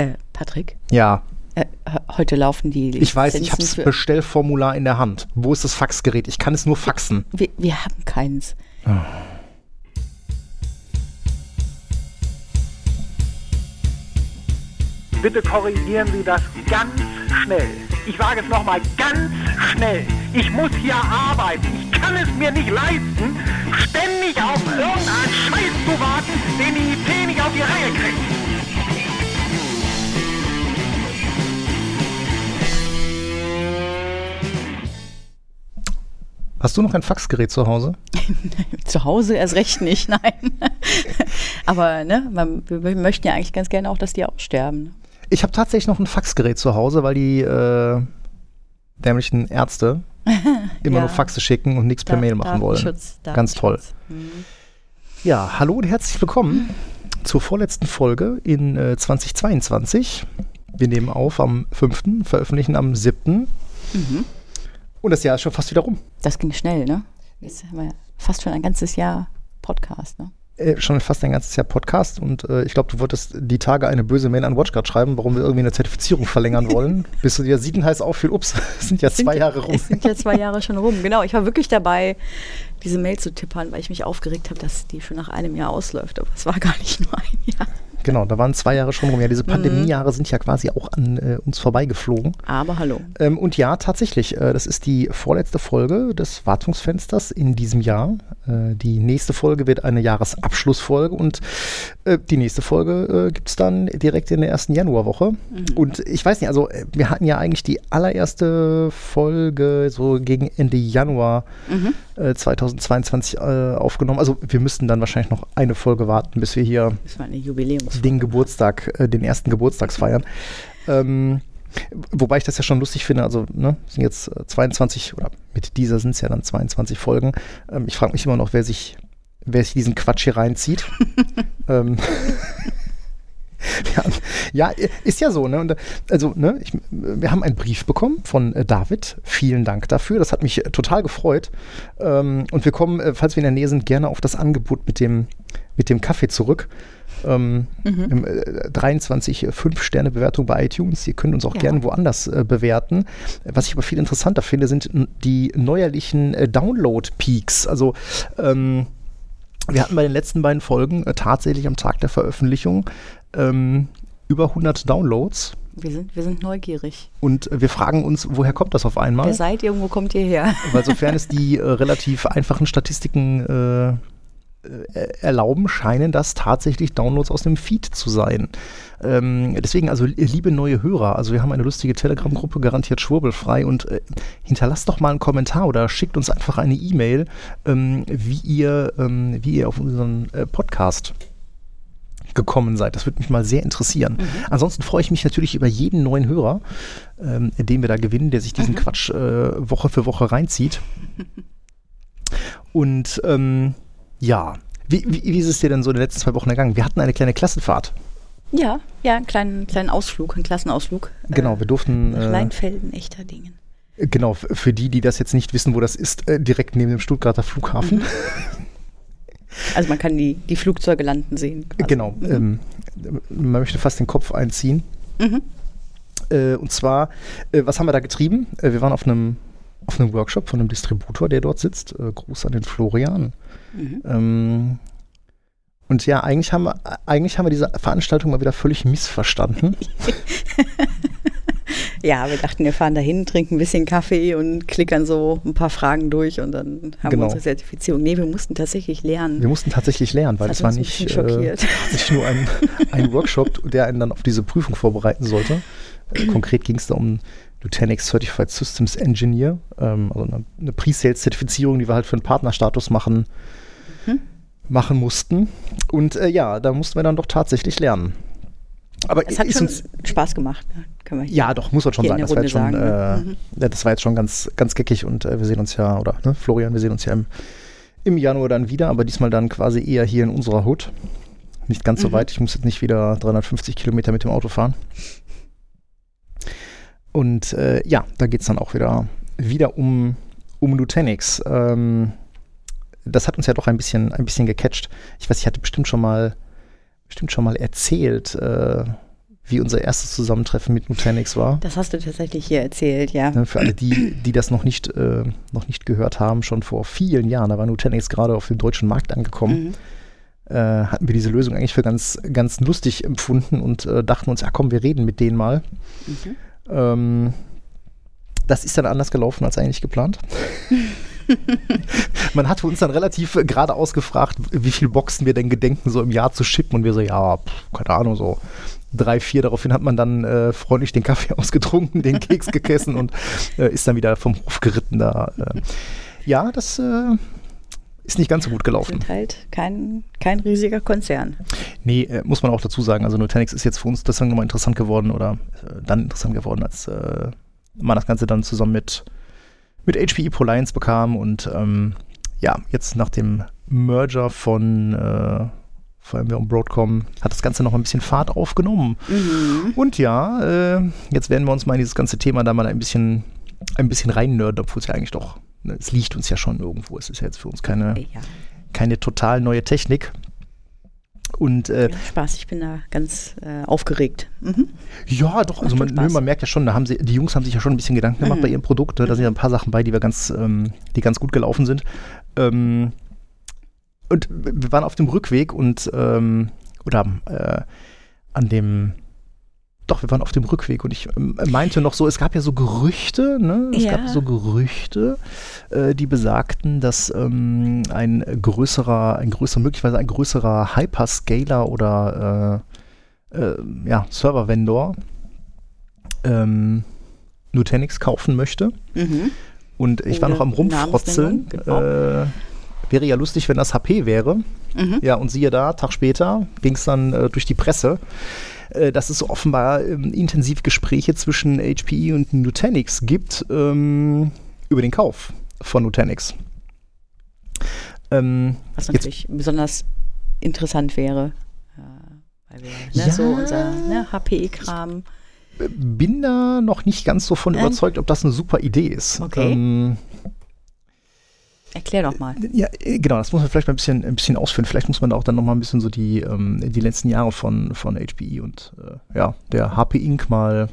Äh, Patrick? Ja. Äh, heute laufen die. Ich weiß, ich habe das Bestellformular in der Hand. Wo ist das Faxgerät? Ich kann es nur faxen. Wir, wir haben keins. Oh. Bitte korrigieren Sie das ganz schnell. Ich sage es nochmal ganz schnell. Ich muss hier arbeiten. Ich kann es mir nicht leisten, ständig auf irgendeinen Scheiß zu warten, den die IT nicht auf die Reihe kriegt. Hast du noch ein Faxgerät zu Hause? zu Hause erst recht nicht, nein. Aber ne, man, wir möchten ja eigentlich ganz gerne auch, dass die aussterben. Ich habe tatsächlich noch ein Faxgerät zu Hause, weil die äh, dämlichen Ärzte immer ja. nur Faxe schicken und nichts per Mail machen wollen. Ganz toll. Mhm. Ja, hallo und herzlich willkommen zur vorletzten Folge in äh, 2022. Wir nehmen auf am 5., veröffentlichen am 7. Mhm. Und das Jahr ist schon fast wieder rum. Das ging schnell, ne? Jetzt haben wir fast schon ein ganzes Jahr Podcast, ne? Äh, schon fast ein ganzes Jahr Podcast und äh, ich glaube, du wolltest die Tage eine böse Mail an WatchGuard schreiben, warum wir irgendwie eine Zertifizierung verlängern wollen. Bis du dir sieden heiß auffiel, ups, es sind ja sind zwei Jahre rum. Es sind ja zwei Jahre schon rum, genau. Ich war wirklich dabei, diese Mail zu tippern, weil ich mich aufgeregt habe, dass die schon nach einem Jahr ausläuft. Aber es war gar nicht nur ein Jahr. Genau, da waren zwei Jahre schon rum. Ja, diese mhm. Pandemiejahre sind ja quasi auch an äh, uns vorbeigeflogen. Aber hallo. Ähm, und ja, tatsächlich, äh, das ist die vorletzte Folge des Wartungsfensters in diesem Jahr. Äh, die nächste Folge wird eine Jahresabschlussfolge und äh, die nächste Folge äh, gibt es dann direkt in der ersten Januarwoche. Mhm. Und ich weiß nicht, also äh, wir hatten ja eigentlich die allererste Folge so gegen Ende Januar mhm. 2022 aufgenommen. Also wir müssten dann wahrscheinlich noch eine Folge warten, bis wir hier. Das war eine Jubiläum den Geburtstag, äh, den ersten Geburtstags feiern. Ähm, wobei ich das ja schon lustig finde, also ne, sind jetzt 22 oder mit dieser sind es ja dann 22 Folgen. Ähm, ich frage mich immer noch, wer sich, wer sich diesen Quatsch hier reinzieht. ähm, ja, ist ja so, ne? Und, also, ne, ich, wir haben einen Brief bekommen von äh, David. Vielen Dank dafür. Das hat mich äh, total gefreut. Ähm, und wir kommen, äh, falls wir in der Nähe sind, gerne auf das Angebot mit dem, mit dem Kaffee zurück. Ähm, mhm. 23 5-Sterne-Bewertung bei iTunes. Ihr könnt uns auch ja. gerne woanders äh, bewerten. Was ich aber viel interessanter finde, sind die neuerlichen äh, Download-Peaks. Also ähm, wir hatten bei den letzten beiden Folgen äh, tatsächlich am Tag der Veröffentlichung ähm, über 100 Downloads. Wir sind, wir sind neugierig. Und wir fragen uns, woher kommt das auf einmal? Wer seid ihr, wo kommt ihr her? Weil sofern es die äh, relativ einfachen Statistiken äh, äh, erlauben, scheinen das tatsächlich Downloads aus dem Feed zu sein. Ähm, deswegen, also liebe neue Hörer, also wir haben eine lustige Telegram-Gruppe, garantiert schwurbelfrei und äh, hinterlasst doch mal einen Kommentar oder schickt uns einfach eine E-Mail, ähm, wie, ihr, ähm, wie ihr auf unseren äh, Podcast gekommen seid. Das würde mich mal sehr interessieren. Mhm. Ansonsten freue ich mich natürlich über jeden neuen Hörer, ähm, den wir da gewinnen, der sich diesen mhm. Quatsch äh, Woche für Woche reinzieht. Und ähm, ja. Wie, wie, wie, ist es dir denn so in den letzten zwei Wochen ergangen? Wir hatten eine kleine Klassenfahrt. Ja, ja, einen kleinen, kleinen Ausflug, einen Klassenausflug. Genau, wir durften. Nach äh, Leinfelden, echter Dingen. Genau, für die, die das jetzt nicht wissen, wo das ist, äh, direkt neben dem Stuttgarter Flughafen. Mhm. Also man kann die, die Flugzeuge landen sehen. Quasi. Genau, mhm. ähm, man möchte fast den Kopf einziehen. Mhm. Äh, und zwar, äh, was haben wir da getrieben? Äh, wir waren auf einem, auf einem Workshop von einem Distributor, der dort sitzt. Äh, Gruß an den Florian. Mhm. Ähm, und ja, eigentlich haben, wir, eigentlich haben wir diese Veranstaltung mal wieder völlig missverstanden. ja, wir dachten, wir fahren dahin, trinken ein bisschen Kaffee und klickern so ein paar Fragen durch und dann haben genau. wir unsere Zertifizierung. Nee, wir mussten tatsächlich lernen. Wir mussten tatsächlich lernen, weil es war nicht, äh, nicht nur ein, ein Workshop, der einen dann auf diese Prüfung vorbereiten sollte. Äh, konkret ging es da um Nutanix Certified Systems Engineer, ähm, also eine, eine Pre-Sales-Zertifizierung, die wir halt für einen Partnerstatus machen, mhm. machen mussten. Und äh, ja, da mussten wir dann doch tatsächlich lernen. Aber es hat schon uns, Spaß gemacht. Ne? ja, doch, muss man schon sagen. Das war, jetzt schon, sagen, ne? äh, mhm. das war jetzt schon ganz, ganz geckig und äh, wir sehen uns ja, oder ne, Florian, wir sehen uns ja im, im Januar dann wieder, aber diesmal dann quasi eher hier in unserer Hut. Nicht ganz mhm. so weit. Ich muss jetzt nicht wieder 350 Kilometer mit dem Auto fahren. Und äh, ja, da geht es dann auch wieder, wieder um, um Nutanix. Ähm, das hat uns ja doch ein bisschen, ein bisschen gecatcht. Ich weiß, ich hatte bestimmt schon mal, bestimmt schon mal erzählt, äh, wie unser erstes Zusammentreffen mit Nutanix war. Das hast du tatsächlich hier erzählt, ja. Ne, Für alle, die, die das noch nicht, äh, noch nicht gehört haben, schon vor vielen Jahren, da war Nutanix gerade auf dem deutschen Markt angekommen, Mhm. äh, hatten wir diese Lösung eigentlich für ganz, ganz lustig empfunden und äh, dachten uns, ja komm, wir reden mit denen mal. Mhm. Ähm, das ist dann anders gelaufen als eigentlich geplant. Man hatte uns dann relativ äh, geradeaus gefragt, wie viele Boxen wir denn gedenken, so im Jahr zu schippen. Und wir so, ja, pff, keine Ahnung, so drei, vier. Daraufhin hat man dann äh, freundlich den Kaffee ausgetrunken, den Keks gegessen und äh, ist dann wieder vom Hof geritten. Da, äh. Ja, das äh, ist nicht ganz so gut Wir gelaufen. sind halt kein, kein riesiger Konzern. Nee, äh, muss man auch dazu sagen. Also Nutanix ist jetzt für uns deswegen nochmal interessant geworden oder äh, dann interessant geworden, als äh, man das Ganze dann zusammen mit, mit HPE ProLiants bekam und ähm, ja, jetzt nach dem Merger von äh, VMware und Broadcom hat das Ganze noch ein bisschen Fahrt aufgenommen. Mhm. Und ja, äh, jetzt werden wir uns mal in dieses ganze Thema da mal ein bisschen, ein bisschen reinnörden, obwohl es ja eigentlich doch, es liegt uns ja schon irgendwo. Es ist ja jetzt für uns keine, Ja, keine total neue Technik. Und äh, ja, Spaß, ich bin da ganz äh, aufgeregt. Mhm. Ja, doch. Also man, nö, Spaß. man merkt ja schon, da haben sie, die Jungs haben sich ja schon ein bisschen Gedanken gemacht Mhm. bei ihrem Produkt. Da sind ja ein paar Sachen bei, die wir ganz, ähm, die ganz gut gelaufen sind. Ähm, und wir waren auf dem Rückweg und ähm, oder äh, an dem doch, wir waren auf dem Rückweg und ich ähm, meinte noch so, es gab ja so Gerüchte, ne? Es Ja. gab so Gerüchte, äh, die besagten, dass ähm, ein größerer, ein größerer, möglicherweise ein größerer Hyperscaler oder äh, äh, ja, Server-Vendor ähm, Nutanix kaufen möchte. Mhm. Und ich war Ohne noch am Rumfrotzeln. Genau. Äh, wäre ja lustig, wenn das HP wäre. Mhm. Ja, und siehe da, Tag später ging es dann äh, durch die Presse, äh, dass es offenbar ähm, intensiv Gespräche zwischen HPE und Nutanix gibt ähm, über den Kauf von Nutanix. Ähm, Was natürlich besonders interessant wäre. Äh, weil wir ne, Ja. so unser ne, HPE-Kram. bin da noch nicht ganz so von Ähm. überzeugt, ob das eine super Idee ist. Okay. Ähm, Erklär doch mal. Ja, äh, genau, das muss man vielleicht mal ein bisschen, ein bisschen ausführen. Vielleicht muss man auch dann nochmal ein bisschen so die, ähm, die letzten Jahre von, von HPE und äh, ja, der HP Inc. mal,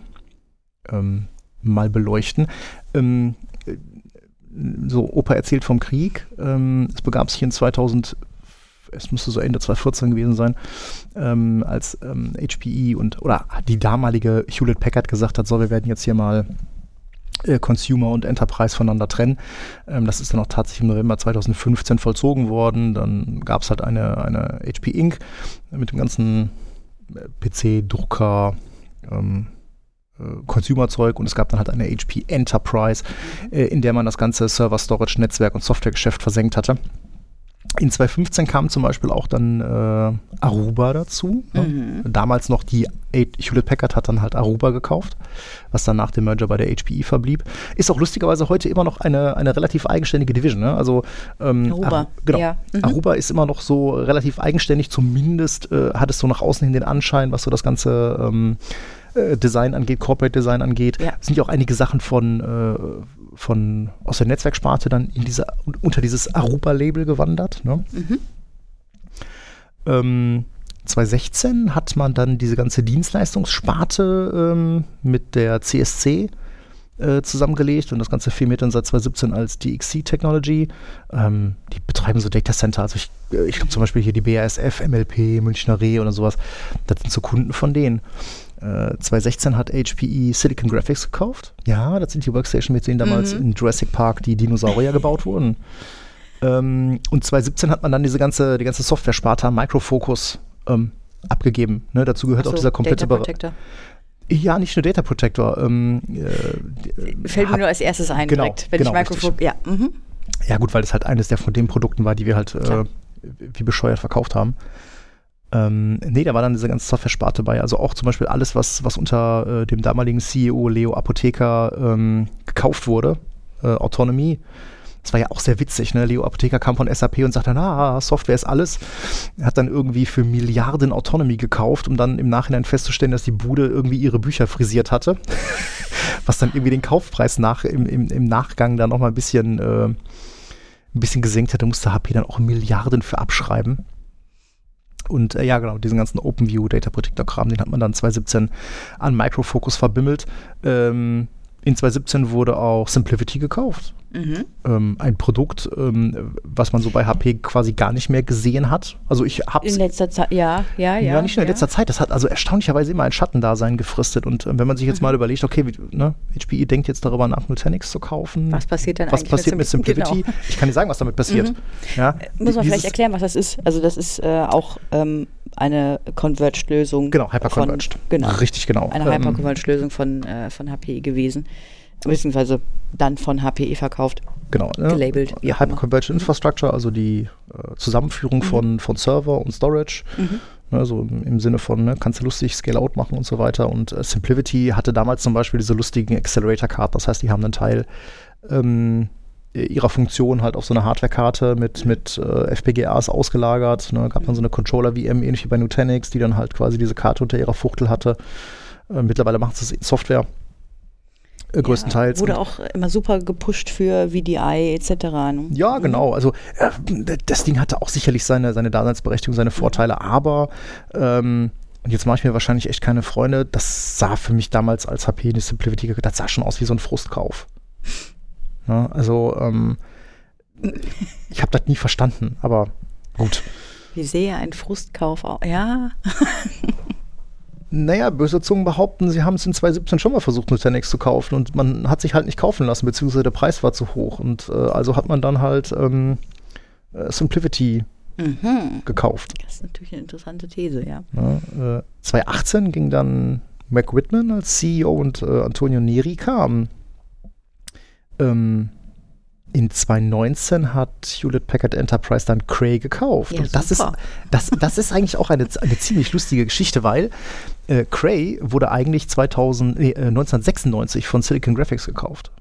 ähm, mal beleuchten. Ähm, äh, so, Opa erzählt vom Krieg. Ähm, es begab sich in 2000, es müsste so Ende 2014 gewesen sein, ähm, als ähm, HPE und, oder die damalige Hewlett Packard gesagt hat, so, wir werden jetzt hier mal Consumer und Enterprise voneinander trennen. Ähm, das ist dann auch tatsächlich im November 2015 vollzogen worden. Dann gab es halt eine, eine HP Inc. mit dem ganzen äh, PC, Drucker, ähm, äh, Consumer-Zeug und es gab dann halt eine HP Enterprise, äh, in der man das ganze Server, Storage, Netzwerk und Softwaregeschäft versenkt hatte. In 2015 kam zum Beispiel auch dann äh, Aruba dazu. ne? Mhm. Damals noch die Hewlett Packard hat dann halt Aruba gekauft, was dann nach dem Merger bei der HPE verblieb. Ist auch lustigerweise heute immer noch eine, eine relativ eigenständige Division. Ne? Also ähm, Aruba, Aru- genau. ja. Mhm. Aruba ist immer noch so relativ eigenständig, zumindest äh, hat es so nach außen hin den Anschein, was so das ganze ähm, äh, Design angeht, Corporate Design angeht. Ja. Sind ja auch einige Sachen von, äh, von aus der Netzwerksparte dann in diese, unter dieses Aruba-Label gewandert. Ne? Mhm. Ähm, 2016 hat man dann diese ganze Dienstleistungssparte ähm, mit der CSC äh, zusammengelegt und das Ganze firmiert dann seit 2017 als DXC Technology. Ähm, die betreiben so Data Center, also ich, äh, ich glaube zum Beispiel hier die BASF, MLP, Münchner Reh oder sowas, das sind so Kunden von denen. Äh, 2016 hat HPE Silicon Graphics gekauft. Ja, das sind die Workstation, mit denen damals Mhm. in Jurassic Park die Dinosaurier gebaut wurden. Ähm, und 2017 hat man dann diese ganze, die ganze Software-Sparte an Microfocus ähm, abgegeben. Ne, dazu gehört Ach auch so, dieser komplette Data Bereich. Protector. Ja, nicht nur Data Protector. Ähm, äh, Fällt mir nur als erstes ein, Genau, direkt, wenn genau, ich Mikrofon. Ja, mhm. Ja, gut, weil das halt eines der von den Produkten war, die wir halt äh, wie bescheuert verkauft haben. Ähm, nee, da war dann diese ganze Software-Sparte bei. Also auch zum Beispiel alles, was, was unter äh, dem damaligen CEO Leo Apotheker ähm, gekauft wurde. Äh, Autonomy. Das war ja auch sehr witzig. Ne? Leo Apotheker kam von SAP und sagte, na, Software ist alles. Er hat dann irgendwie für Milliarden Autonomy gekauft, um dann im Nachhinein festzustellen, dass die Bude irgendwie ihre Bücher frisiert hatte. Was dann irgendwie den Kaufpreis nach, im, im, im Nachgang dann nochmal ein bisschen, äh, ein bisschen gesenkt hätte, musste HP dann auch Milliarden für abschreiben. Und äh, ja, genau, diesen ganzen OpenView Data Protector Kram, den hat man dann 2017 an Microfocus verbimmelt. Ähm, in 2017 wurde auch Simplivity gekauft. Mhm. Ähm, ein Produkt, ähm, was man so bei HP quasi gar nicht mehr gesehen hat. Also ich habe In letzter Zeit, ja, ja, ja. ja, nicht nur in ja. letzter Zeit. Das hat also erstaunlicherweise immer ein Schattendasein gefristet. Und ähm, wenn man sich jetzt mal überlegt, okay, wie, ne, HPE denkt jetzt darüber nach, Nutanix zu kaufen. Was passiert dann Was eigentlich passiert mit Sim- Simplivity? Genau. Ich kann dir sagen, was damit passiert. Ja, Muss man vielleicht erklären, was das ist. Also das ist äh, auch ähm, eine Converged-Lösung. Genau, hyperconverged. von- Genau. Richtig genau. Eine Ähm, Hyperconverged-Lösung von, äh, von HPE gewesen. Beziehungsweise dann von HPE verkauft. genau, ne? gelabelt, immer. Hyperconverged Infrastructure, also die äh, Zusammenführung von, von Server und Storage. Ne, so im, im Sinne von, ne, kannst du lustig Scale-Out machen und so weiter. Und äh, Simplivity hatte damals zum Beispiel diese lustigen Accelerator-Karten. Das heißt, die haben einen Teil ähm, ihrer Funktion halt auf so eine Hardware-Karte mit, mit äh, FPGAs ausgelagert. Ne, gab dann so eine Controller-VM, ähnlich wie bei Nutanix, die dann halt quasi diese Karte unter ihrer Fuchtel hatte. Äh, mittlerweile sie es in Software. Äh, größtenteils. Ja, wurde auch immer super gepusht für VDI etc. Ne? Ja, genau. Also äh, das Ding hatte auch sicherlich seine, seine Daseinsberechtigung, seine Vorteile, aber ähm, und jetzt mache ich mir wahrscheinlich echt keine Freunde. Das sah für mich damals als HP eine Simplivity, das sah schon aus wie so ein Frustkauf. Ne? Also ähm, ich habe das nie verstanden, aber gut. Wie sehe ein Frustkauf aus? Ja, Naja, böse Zungen behaupten, sie haben es in 2017 schon mal versucht, Nutanix zu kaufen und man hat sich halt nicht kaufen lassen, beziehungsweise der Preis war zu hoch. Und äh, also hat man dann halt ähm, äh, Simplivity mhm. gekauft. das ist natürlich eine interessante These, ja. Ne? Äh, 2018 ging dann Mac Whitman als CEO und äh, Antonio Neri kam. Ähm, in 2019 hat Hewlett Packard Enterprise dann Cray gekauft. Ja, und das ist, das, das ist eigentlich auch eine, eine ziemlich lustige Geschichte, weil äh, Cray wurde eigentlich 2000, nee, äh, 1996 von Silicon Graphics gekauft.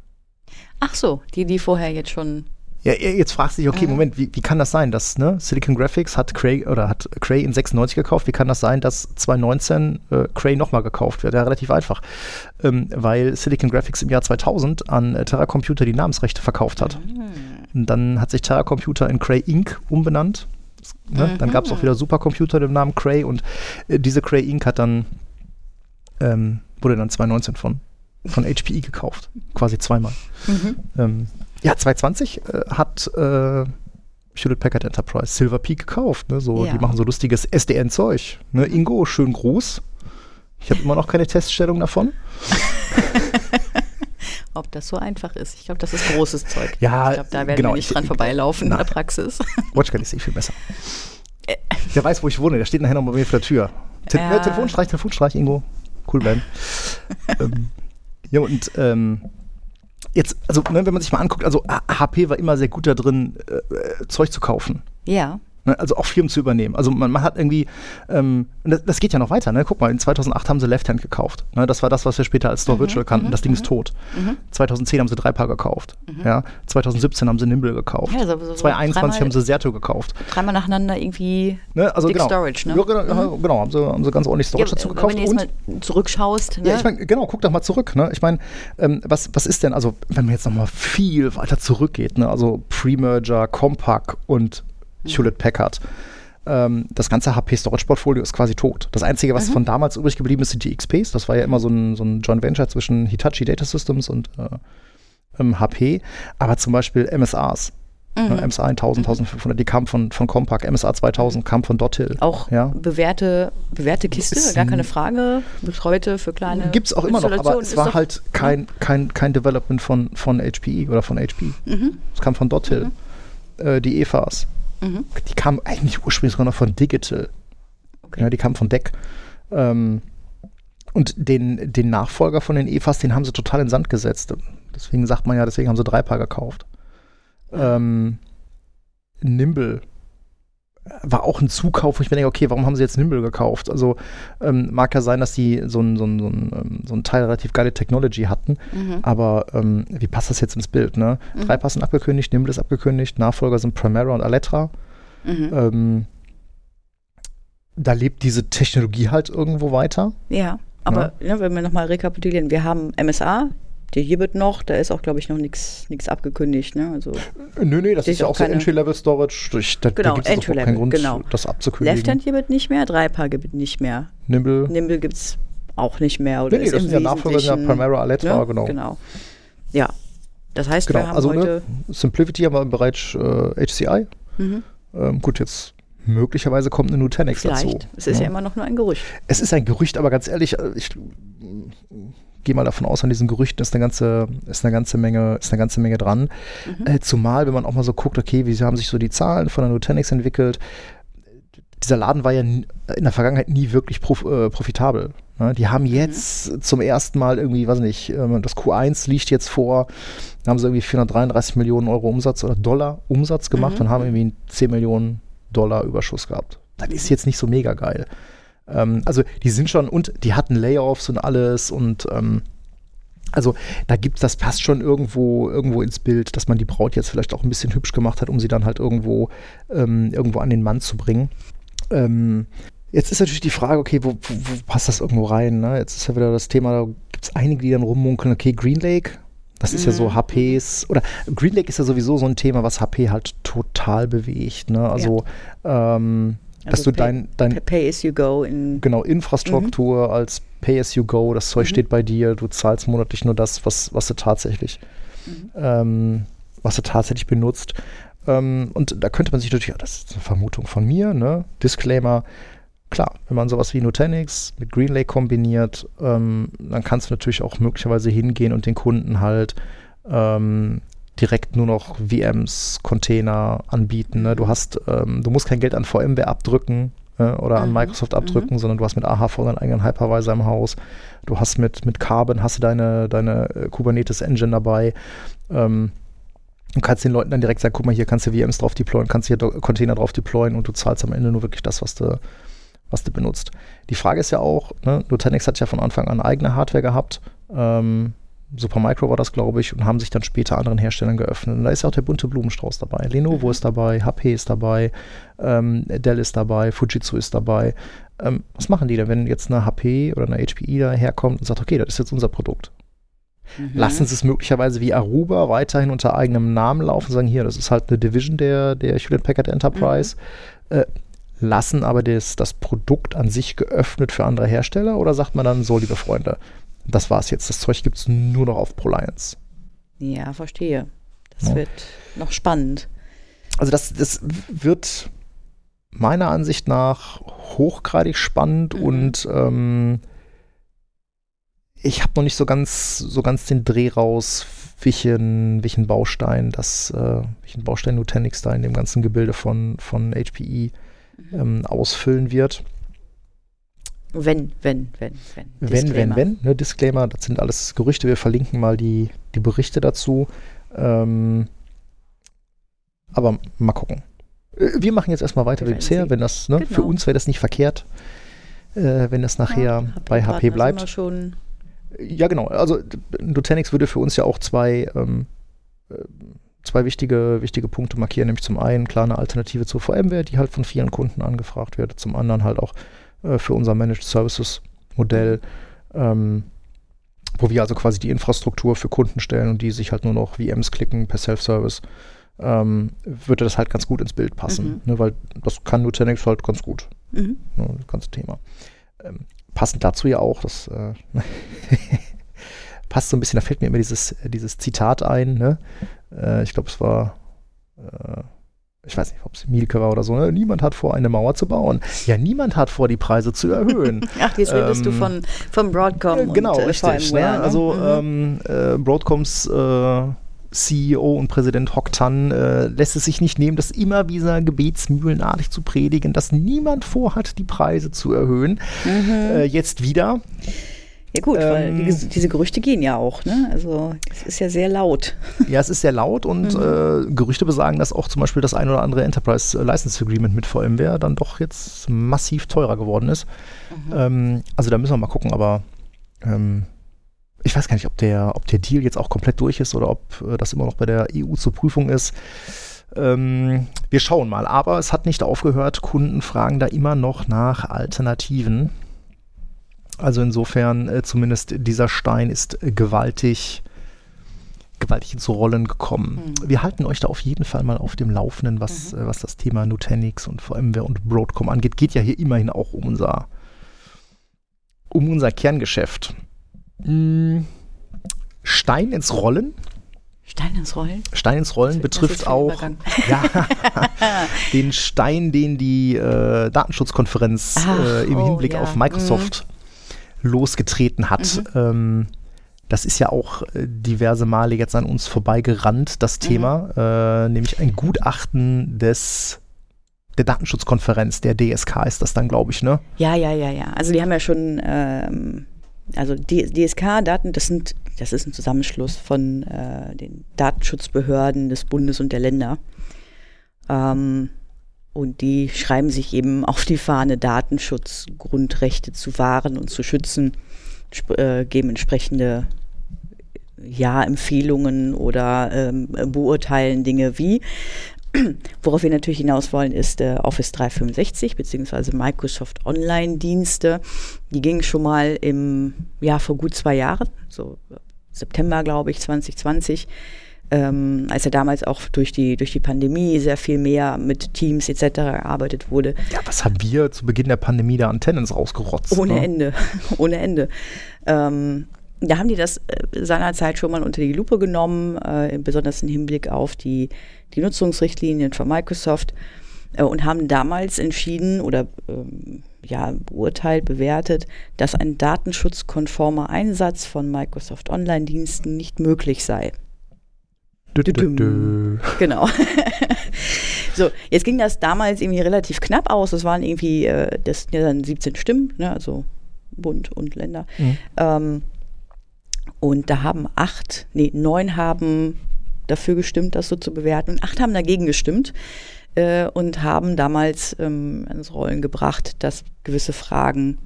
Ach so, die, die vorher jetzt schon. Ja, jetzt fragst du dich, okay, Mhm. Moment, wie, wie kann das sein, dass ne, Silicon Graphics hat Cray oder hat Cray in 96 gekauft? Wie kann das sein, dass 2019 äh, Cray nochmal gekauft wird? Ja, relativ einfach, ähm, weil Silicon Graphics im Jahr 2000 an äh, Terra Computer die Namensrechte verkauft hat. Und dann hat sich Terra Computer in Cray Inc. umbenannt. Ne? Dann gab es auch wieder Supercomputer mit dem Namen Cray und äh, diese Cray Inc. hat dann ähm, wurde dann 2019 von von HPE gekauft, quasi zweimal. Ähm, ja, 2020 äh, hat äh, Hewlett Packard Enterprise Silver Peak gekauft. Ne? So, Ja. Die machen so lustiges SDN-Zeug. Ne? Ingo, schönen Gruß. Ich habe immer noch keine Teststellung davon. Ob das so einfach ist. Ich glaube, das ist großes Zeug. Ja, ich glaube, da werden genau, wir nicht ich- dran vorbeilaufen in Nein. der Praxis. Watchguard ist eh viel besser. Der weiß, wo ich wohne. Der steht nachher noch bei mir vor der Tür. Te Ja. äh, Telefonstreich, Telefonstreich, Ingo. Cool bleiben. ähm, ja, und ähm, jetzt, also, ne, wenn man sich mal anguckt, also äh, HP war immer sehr gut da drin, äh, äh, Zeug zu kaufen. Ja. Ne, also auch Firmen zu übernehmen. Also man, man hat irgendwie, ähm, das, das geht ja noch weiter, ne? Guck mal, in 2008 haben sie Left Hand gekauft. Ne? Das war das, was wir später als Mhm, Store Virtual kannten. Das Ding ist tot. 2010 haben sie Dreipaar gekauft. Ja? 2017 haben sie Nimble gekauft. Mhm. Ja, so- so- so 2021 dreimal- haben sie Serto gekauft. Dreimal nacheinander irgendwie Ne? Also Dick genau. Storage, ne? Ja, genau, ja, genau haben, sie, haben sie ganz ordentlich Storage Ja, dazu wenn gekauft. du jetzt mal zurückschaust, ne? ja, ich meine, genau, guck doch mal zurück. Ne? Ich meine, ähm, was, was ist denn, also wenn man jetzt nochmal viel weiter zurückgeht, ne? also Pre-Merger, Compaq und Hewlett Packard, ähm, das ganze HP-Storage-Portfolio ist quasi tot. Das Einzige, was von damals übrig geblieben ist, sind die XPs. Das war ja immer so ein, so ein Joint Venture zwischen Hitachi Data Systems und äh, ähm, HP. Aber zum Beispiel MSAs. Ne? MSA 1000, 1500, die kamen von, von Compaq. MSA 2000 kam von Dothill. auch ja. bewährte, bewährte Kiste, Ist gar ein- keine Frage. Bis heute für kleine. Gibt es auch immer noch, aber es war halt kein, kein, kein Development von, von HPE oder von HP. Mhm. Es kam von Dothill. Äh, die EFAs. Die kamen eigentlich ursprünglich sogar noch von Digital. Okay. Ja, die kamen von DEC. Ähm, und den, den Nachfolger von den EFAs, den haben sie total in Sand gesetzt. Deswegen sagt man ja, deswegen haben sie drei Paar gekauft. Ähm, Nimble war auch ein Zukauf, wo ich mir denke, okay, warum haben sie jetzt Nimble gekauft? Also ähm, mag ja sein, dass die so ein, so ein, so ein, ähm, so ein Teil relativ geile Technology hatten, Mhm. aber ähm, wie passt das jetzt ins Bild? Ne? Drei Paar sind abgekündigt, Nimble ist abgekündigt, Nachfolger sind Primera und Alletra. Mhm. Ähm, da lebt diese Technologie halt irgendwo weiter. Ja, aber ne, wenn wir nochmal rekapitulieren, wir haben MSA, der hier wird noch, da ist auch, glaube ich, noch nichts abgekündigt. Ne? Also, nö, nö, das ist ja auch so Entry-Level-Storage. Da, genau, da Entry-Level, Grund, genau. das abzukündigen. Left-Hand hier wird nicht mehr, Dreipaar gibt nicht mehr. Nimble. Nimble gibt es auch nicht mehr. Oder nee, nee, das sind ja Nachfolger ja Primera Aletra, ne? genau. Genau. Ja, das heißt, genau. wir haben also, heute... Ne, Simplicity haben wir bereits äh, HCI. Mhm. Ähm, gut, jetzt möglicherweise kommt eine Nutanix Vielleicht. dazu. Es ist ja. ja. immer noch nur ein Gerücht. Es ist ein Gerücht, aber ganz ehrlich, äh, ich gehe mal davon aus, an diesen Gerüchten ist eine ganze, ist eine ganze Menge, ist eine ganze Menge dran. Mhm. Äh, zumal, wenn man auch mal so guckt, okay, wie haben sich so die Zahlen von der Nutanix entwickelt. Dieser Laden war ja in der Vergangenheit nie wirklich prof, äh, profitabel. Ne? Die haben jetzt mhm. zum ersten Mal irgendwie, weiß nicht, äh, das Q1 liegt jetzt vor, da haben sie irgendwie 433 Millionen Euro Umsatz oder Dollar Umsatz gemacht Mhm. und haben irgendwie 10 Millionen Dollar Überschuss gehabt. Das ist jetzt nicht so mega geil. Ähm, also die sind schon und die hatten Layoffs und alles und ähm, also da gibt das passt schon irgendwo irgendwo ins Bild, dass man die Braut jetzt vielleicht auch ein bisschen hübsch gemacht hat, um sie dann halt irgendwo ähm, irgendwo an den Mann zu bringen. Ähm, jetzt ist natürlich die Frage, okay, wo, wo, wo passt das irgendwo rein? Ne? Jetzt ist ja wieder das Thema, da gibt es einige, die dann rummunkeln, okay, Green Lake, das ist ja so Mhm. HPs, oder Green Lake ist ja sowieso so ein Thema, was HP halt total bewegt. Ne? Also, ähm, dass Also du dein, dein Pay- Pay as you go in genau, Infrastruktur als Pay-as-you-go, das Zeug Mhm. steht bei dir, du zahlst monatlich nur das, was, was du tatsächlich, Mhm. ähm, was du tatsächlich benutzt. Ähm, und da könnte man sich natürlich, ja, das ist eine Vermutung von mir, ne? Disclaimer, klar, wenn man sowas wie Nutanix mit GreenLake kombiniert, ähm, dann kannst du natürlich auch möglicherweise hingehen und den Kunden halt ähm, direkt nur noch VMs, Container anbieten. Ne? Du hast, ähm, du musst kein Geld an VMware abdrücken äh, oder an Mhm, Microsoft abdrücken, sondern du hast mit AHV deinen eigenen Hypervisor im Haus. Du hast mit, mit Carbon hast du deine, deine äh, Kubernetes Engine dabei. Ähm, Du kannst den Leuten dann direkt sagen, guck mal, hier kannst du VMs drauf deployen, kannst hier Container drauf deployen und du zahlst am Ende nur wirklich das, was du, was du benutzt. Die Frage ist ja auch, ne, Nutanix hat ja von Anfang an eigene Hardware gehabt. Ähm, Supermicro war das, glaube ich, und haben sich dann später anderen Herstellern geöffnet. Und da ist ja auch der bunte Blumenstrauß dabei. Lenovo Mhm. ist dabei, HP ist dabei, ähm, Dell ist dabei, Fujitsu ist dabei. Ähm, was machen die denn, wenn jetzt eine HP oder eine HPE daherkommt und sagt, okay, das ist jetzt unser Produkt? Mhm. Lassen sie es möglicherweise wie Aruba weiterhin unter eigenem Namen laufen, sagen hier, das ist halt eine Division der, der Hewlett Packard Enterprise, äh, lassen aber das, das Produkt an sich geöffnet für andere Hersteller oder sagt man dann so, liebe Freunde, das war's jetzt, das Zeug gibt es nur noch auf ProLiance? Ja, verstehe. Das Ja. wird noch spannend. Also das, das wird meiner Ansicht nach hochgradig spannend Mhm. und ähm, ich habe noch nicht so ganz, so ganz den Dreh raus, welchen, welchen Baustein das, äh, welchen Baustein Nutanix da in dem ganzen Gebilde von, von HPE Mhm. ähm, ausfüllen wird. Wenn, wenn, wenn, wenn. Wenn, wenn, wenn, ne, Disclaimer, das sind alles Gerüchte, wir verlinken mal die, die Berichte dazu. Ähm, aber mal gucken. Äh, Wir machen jetzt erstmal weiter Wir wie bisher, sehen. wenn das, ne, für Genau. uns wäre das nicht verkehrt, äh, wenn das nachher Ja, bei HP-Partner HP bleibt. Schon, Ja, genau. Also Nutanix würde für uns ja auch zwei, ähm, äh, zwei wichtige, wichtige Punkte markieren, nämlich zum einen klar eine Alternative zur VMware, die halt von vielen Kunden angefragt wird, zum anderen halt auch äh, für unser Managed Services Modell, ähm, wo wir also quasi die Infrastruktur für Kunden stellen und die sich halt nur noch VMs klicken per Self-Service, ähm, würde das halt ganz gut ins Bild passen, Mhm. ne, weil das kann Nutanix halt ganz gut. mhm. Ne, das ganze Thema. Ähm, passend dazu ja auch, das äh, passt so ein bisschen, da fällt mir immer dieses, dieses Zitat ein, ne? Äh, ich glaube, es war, äh, ich weiß nicht, ob es Mielke war oder so, ne? niemand hat vor, eine Mauer zu bauen. Ja, niemand hat vor, die Preise zu erhöhen. Ach, jetzt redest du Ähm, von, von Broadcom Ja, genau, und äh, richtig. VMware. Ne? ne? Also Mhm. ähm, äh, Broadcoms äh, CEO und Präsident Hock Tan äh, lässt es sich nicht nehmen, das immer wieder gebetsmühlenartig zu predigen, dass niemand vorhat, die Preise zu erhöhen. Mhm. Äh, jetzt wieder. Ja gut, weil ähm, die, ges- diese Gerüchte gehen ja auch. Ne? Also es ist ja sehr laut. Ja, es ist sehr laut und Mhm. äh, Gerüchte besagen, dass auch zum Beispiel das ein oder andere Enterprise License Agreement mit VMware dann doch jetzt massiv teurer geworden ist. Mhm. Ähm, also da müssen wir mal gucken, aber ähm, ich weiß gar nicht, ob der, ob der Deal jetzt auch komplett durch ist oder ob äh, das immer noch bei der EU zur Prüfung ist. Ähm, wir schauen mal, aber es hat nicht aufgehört. Kunden fragen da immer noch nach Alternativen. Also insofern, äh, zumindest dieser Stein ist gewaltig gewaltig ins Rollen gekommen. Mhm. Wir halten euch da auf jeden Fall mal auf dem Laufenden, was, mhm. äh, was das Thema Nutanix und VMware und Broadcom angeht. Geht ja hier immerhin auch um unser, um unser Kerngeschäft. Mhm. Stein ins Rollen. Stein ins Rollen? Stein ins Rollen betrifft auch ja, den Stein, den die äh, Datenschutzkonferenz Ach, äh, im oh, Hinblick ja. auf Microsoft mhm. Losgetreten hat. Mhm. Ähm, das ist ja auch äh, diverse Male jetzt an uns vorbeigerannt, das mhm. Thema, äh, nämlich ein Gutachten des der Datenschutzkonferenz, der DSK ist das dann, glaube ich, ne? Ja, ja, ja, ja. Also die haben ja schon, ähm, also DSK-Daten, das sind, das ist ein Zusammenschluss von äh, den Datenschutzbehörden des Bundes und der Länder. Ähm, und die schreiben sich eben auf die Fahne, Datenschutzgrundrechte zu wahren und zu schützen äh, geben entsprechende ja, Empfehlungen oder ähm, beurteilen Dinge wie. Worauf wir natürlich hinaus wollen, ist äh, Office 365 beziehungsweise Microsoft Online-Dienste. Die gingen schon mal im, ja, vor gut zwei Jahren, so September, glaube ich, 2020, ähm, als ja damals auch durch die, durch die Pandemie sehr viel mehr mit Teams etc. gearbeitet wurde. Ja, was haben wir zu Beginn der Pandemie der Antennen rausgerotzt? Ohne ne? Ende, ohne Ende. Ähm, da haben die das äh, seinerzeit schon mal unter die Lupe genommen, äh, besonders im Hinblick auf die, die Nutzungsrichtlinien von Microsoft äh, und haben damals entschieden oder ähm, ja, beurteilt, bewertet, dass ein datenschutzkonformer Einsatz von Microsoft Online-Diensten nicht möglich sei. Dü -dü -dü. Genau. so, jetzt ging das damals irgendwie relativ knapp aus. Es waren irgendwie, äh, das sind ja dann 17 Stimmen, ne, also Bund und Länder. Mhm. Ähm, und da haben acht, nee, neun haben dafür gestimmt, das so zu bewerten. Und acht haben dagegen gestimmt äh, und haben damals ähm, ins Rollen gebracht, dass gewisse Fragen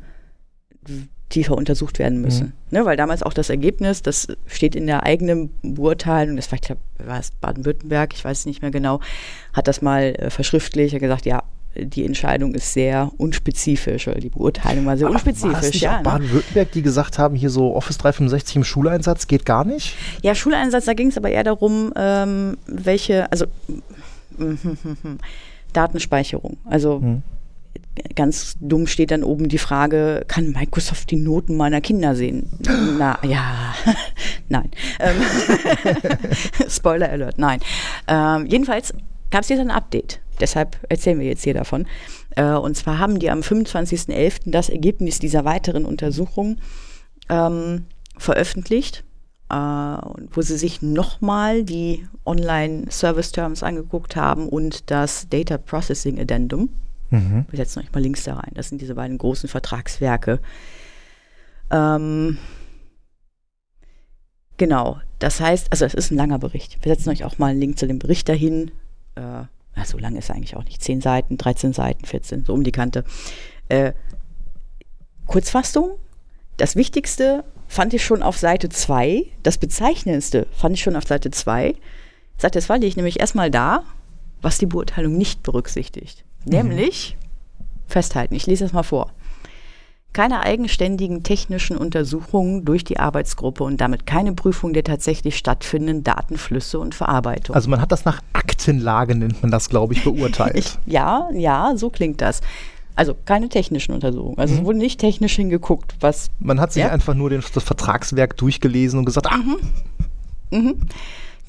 tiefer untersucht werden müssen. Mhm. Ne, weil damals auch das Ergebnis, das steht in der eigenen Beurteilung, das war, ich glaube, war es Baden-Württemberg, ich weiß nicht mehr genau, hat das mal äh, verschriftlich, hat gesagt, ja, die Entscheidung ist sehr unspezifisch oder die Beurteilung war sehr Ach, unspezifisch. War es nicht ja, ne? Baden-Württemberg, die gesagt haben, hier so Office 365 im Schuleinsatz geht gar nicht? Ja, Schuleinsatz, da ging es aber eher darum, ähm, welche, also Datenspeicherung. Also hm ganz dumm steht dann oben die Frage, kann Microsoft die Noten meiner Kinder sehen? Na ja, nein. Ähm, Spoiler Alert, nein. Ähm, jedenfalls gab es jetzt ein Update. Deshalb erzählen wir jetzt hier davon. Äh, und zwar haben die am 25.11. das Ergebnis dieser weiteren Untersuchung ähm, veröffentlicht, äh, wo sie sich nochmal die Online-Service-Terms angeguckt haben und das Data Processing Addendum. Mhm. Wir setzen euch mal Links da rein. Das sind diese beiden großen Vertragswerke. Ähm, genau. Das heißt, also es ist ein langer Bericht. Wir setzen euch auch mal einen Link zu dem Bericht dahin. Äh, so lang ist er eigentlich auch nicht. 10 Seiten, 13 Seiten, 14, so um die Kante. Äh, Kurzfassung. Das Wichtigste fand ich schon auf Seite 2. Das Bezeichnendste fand ich schon auf Seite 2. Seite 2 lege ich nämlich erstmal da, was die Beurteilung nicht berücksichtigt. Nämlich, festhalten, ich lese es mal vor. Keine eigenständigen technischen Untersuchungen durch die Arbeitsgruppe und damit keine Prüfung der tatsächlich stattfindenden Datenflüsse und Verarbeitung. Also man hat das nach Aktenlage, nennt man das, glaube ich, beurteilt. ich, ja, ja, so klingt das. Also keine technischen Untersuchungen. Also mhm. es wurde nicht technisch hingeguckt, was. Man hat sich ja? einfach nur den, das Vertragswerk durchgelesen und gesagt, ah. Mhm. Mhm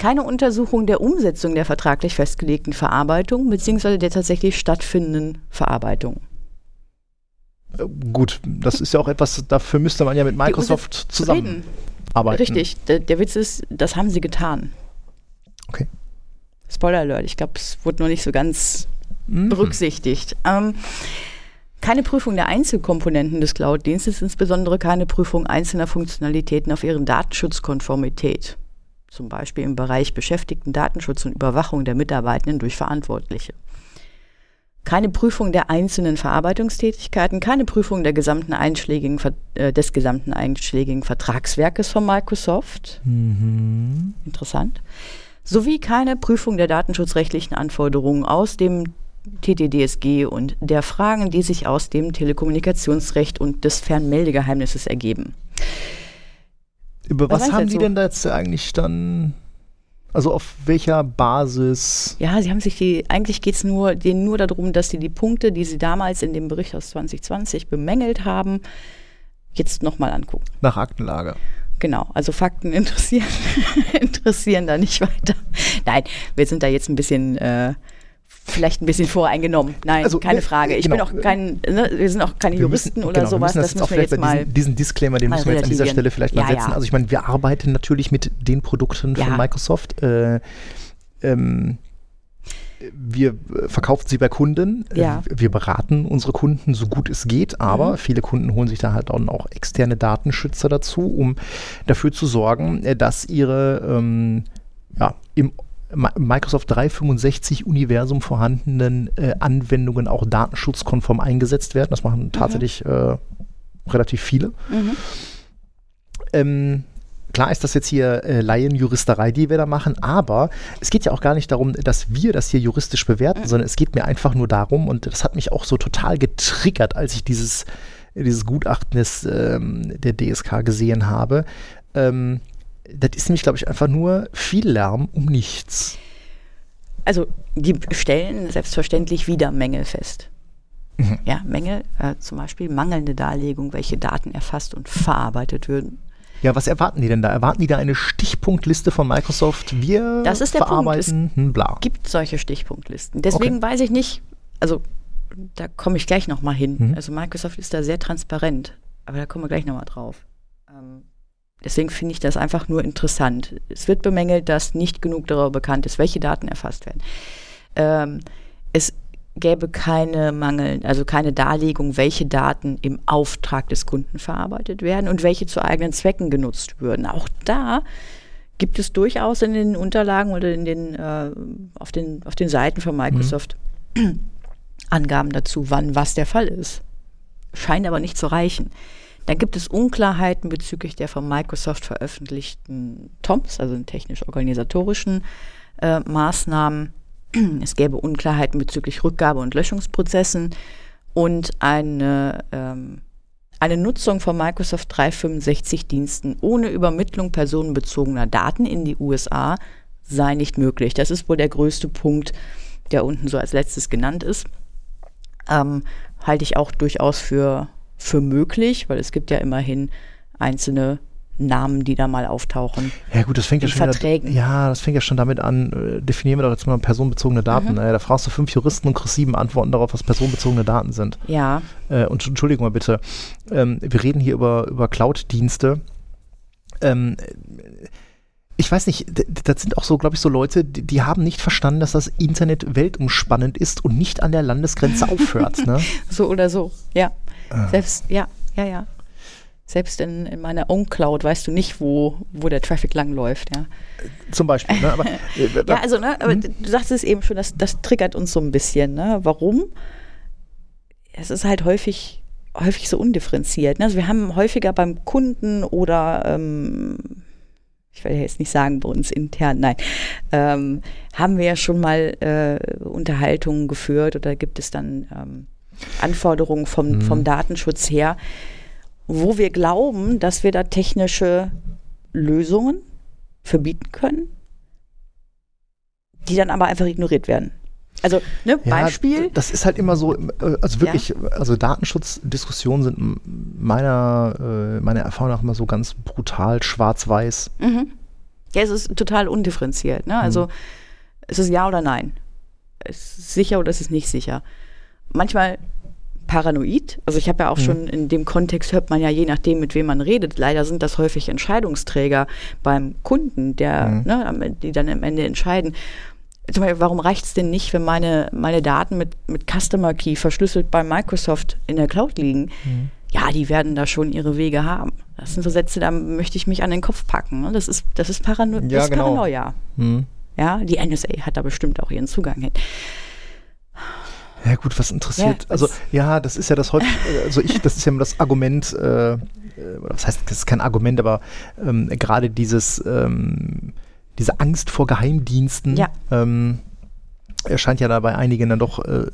keine Untersuchung der Umsetzung der vertraglich festgelegten Verarbeitung bzw. der tatsächlich stattfindenden Verarbeitung. Äh, gut, das ist ja auch etwas, dafür müsste man ja mit Microsoft zusammenarbeiten. Richtig, der, der, Witz ist, das haben sie getan. Okay. Spoiler Alert, ich glaube, es wurde noch nicht so ganz mhm. berücksichtigt. Ähm, keine Prüfung der Einzelkomponenten des Cloud-Dienstes, insbesondere keine Prüfung einzelner Funktionalitäten auf ihre Datenschutzkonformität zum Beispiel im Bereich Beschäftigten Datenschutz und Überwachung der Mitarbeitenden durch Verantwortliche. Keine Prüfung der einzelnen Verarbeitungstätigkeiten, keine Prüfung der gesamten einschlägigen, äh, des gesamten einschlägigen Vertragswerkes von Microsoft. Mhm. Interessant. Sowie keine Prüfung der datenschutzrechtlichen Anforderungen aus dem TTDSG und der Fragen, die sich aus dem Telekommunikationsrecht und des Fernmeldegeheimnisses ergeben. Über was, was haben die so? denn da jetzt eigentlich dann Also auf welcher Basis? Ja, sie haben sich die, eigentlich geht es nur, denen nur darum, dass sie die Punkte, die sie damals in dem Bericht aus 2020 bemängelt haben, jetzt nochmal angucken. Nach Aktenlage. Genau, also Fakten interessieren, interessieren da nicht weiter. Nein, wir sind da jetzt ein bisschen äh, vielleicht ein bisschen voreingenommen. Nein, Also, keine Frage. Ich genau. bin auch kein, ne, wir sind auch keine Wir Juristen müssen- oder genau, sowas. Wir das müssen das wir jetzt mal. diesen, diesen Disclaimer, den müssen wir jetzt an dieser. Stelle vielleicht mal Ja, setzen. ja. Also ich meine, wir arbeiten natürlich mit den Produkten von Ja. Microsoft. Äh, ähm, wir verkaufen sie bei Kunden. Äh, Ja. Wir beraten unsere Kunden so gut es geht, aber Mhm. viele Kunden holen sich da halt auch auch externe Datenschützer dazu, um dafür zu sorgen, äh, dass ihre ähm, ja, im Microsoft 365 Universum vorhandenen äh, Anwendungen auch datenschutzkonform eingesetzt werden. Das machen tatsächlich äh, relativ viele. Mhm. Ähm, klar ist das jetzt hier äh, Laienjuristerei, die wir da machen, aber es geht ja auch gar nicht darum, dass wir das hier juristisch bewerten, sondern es geht mir einfach nur darum, und das hat mich auch so total getriggert, als ich dieses, dieses Gutachten des, ähm, der DSK gesehen habe. Ähm, das ist nämlich, glaube ich, einfach nur viel Lärm um nichts. Also die stellen selbstverständlich wieder Mängel fest. Mhm. Ja, Mängel, äh, zum Beispiel mangelnde Darlegung, welche Daten erfasst und verarbeitet würden. Ja, was erwarten die denn da? Erwarten die da eine Stichpunktliste von Microsoft? Wir Das ist der Punkt. verarbeiten, hm, bla. gibt solche Stichpunktlisten. Deswegen weiß ich nicht, also da komme ich gleich nochmal hin. Mhm. Also Microsoft ist da sehr transparent, aber da kommen wir gleich nochmal drauf. Ähm, deswegen finde ich das einfach nur interessant. Es wird bemängelt, dass nicht genug darüber bekannt ist, welche Daten erfasst werden. Ähm, es gäbe keine Mangel, also keine Darlegung, welche Daten im Auftrag des Kunden verarbeitet werden und welche zu eigenen Zwecken genutzt würden. Auch da gibt es durchaus in den Unterlagen oder in den, äh, auf, den, auf den Seiten von Microsoft Angaben dazu, wann was der Fall ist. Scheint aber nicht zu reichen. Dann gibt es Unklarheiten bezüglich der von Microsoft veröffentlichten TOMS, also den technisch-organisatorischen äh, Maßnahmen. Es gäbe Unklarheiten bezüglich Rückgabe- und Löschungsprozessen und eine, ähm, eine Nutzung von Microsoft 365-Diensten ohne Übermittlung personenbezogener Daten in die USA sei nicht möglich. Das ist wohl der größte Punkt, der unten so als letztes genannt ist. Ähm, halte ich auch durchaus für, für möglich, weil es gibt ja immerhin einzelne Namen, die da mal auftauchen. Ja gut, das fängt ja schon wieder- Verträgen. ja, das fängt ja schon damit an, äh, definieren wir doch jetzt mal personenbezogene Daten. Mhm. Äh, da fragst du fünf Juristen und kriegst sieben Antworten darauf, was personenbezogene Daten sind. Ja, Äh, und Entschuldigung mal bitte, ähm, wir reden hier über, über Cloud-Dienste. Ähm, ich weiß nicht, das sind auch so, glaube ich, so Leute, die, die haben nicht verstanden, dass das Internet weltumspannend ist und nicht an der Landesgrenze aufhört. Ne? so oder so. Ja, Ah. selbst, ja, ja, ja. Selbst in, in meiner Own Cloud weißt du nicht, wo, wo der Traffic langläuft, ja. Zum Beispiel. Ne? Aber, äh, Ja, also, ne, aber Mhm. du sagst es eben schon, das, das triggert uns so ein bisschen, ne? Warum? Es ist halt häufig, häufig so undifferenziert. Ne? Also wir haben häufiger beim Kunden oder ähm, ich will ja jetzt nicht sagen bei uns intern, nein, ähm, haben wir ja schon mal äh, Unterhaltungen geführt oder gibt es dann ähm, Anforderungen vom, Mhm. vom Datenschutz her, wo wir glauben, dass wir da technische Lösungen verbieten können, die dann aber einfach ignoriert werden. Also, ne, Ja, Beispiel. Das ist halt immer so, äh, also wirklich, also Datenschutzdiskussionen sind meiner, äh, meiner Erfahrung nach immer so ganz brutal schwarz-weiß. Mhm. Ja, es ist total undifferenziert. Ne? Also, es ist ja oder nein. Es ist sicher oder es ist nicht sicher. Manchmal paranoid. Also ich habe ja auch Mhm. schon in dem Kontext hört man ja je nachdem, mit wem man redet. Leider sind das häufig Entscheidungsträger beim Kunden, der, Mhm. ne, die dann am Ende entscheiden. Zum Beispiel, warum reicht es denn nicht, wenn meine, meine Daten mit, mit Customer Key verschlüsselt bei Microsoft in der Cloud liegen? Mhm. Ja, die werden da schon ihre Wege haben. Das sind so Sätze, da möchte ich mich an den Kopf packen. ne? Das ist, das ist, Parano Ja, das ist genau. Paranoia. Hm. Ja, die NSA hat da bestimmt auch ihren Zugang hin. Ja gut, was interessiert? Ja, also das- ja, das ist ja das häufig, äh, also ich, das ist ja immer das Argument, äh, äh, was heißt, das ist kein Argument, aber ähm, gerade dieses, ähm, diese Angst vor Geheimdiensten Ja. ähm, erscheint ja da bei einigen dann doch äh,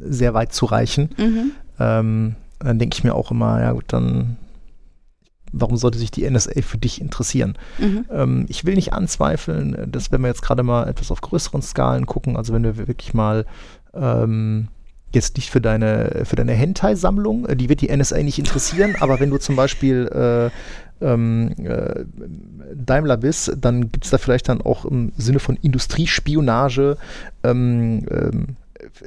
sehr weit zu reichen. Mhm. Ähm, dann denke ich mir auch immer, ja gut, dann warum sollte sich die NSA für dich interessieren? Mhm. Ähm, ich will nicht anzweifeln, dass wenn wir jetzt gerade mal etwas auf größeren Skalen gucken, also wenn wir wirklich mal ähm, jetzt nicht für deine, für deine Hentai-Sammlung, äh, die wird die NSA nicht interessieren, aber wenn du zum Beispiel äh, ähm, äh, Daimler bist, dann gibt es da vielleicht dann auch im Sinne von Industriespionage ähm, ähm,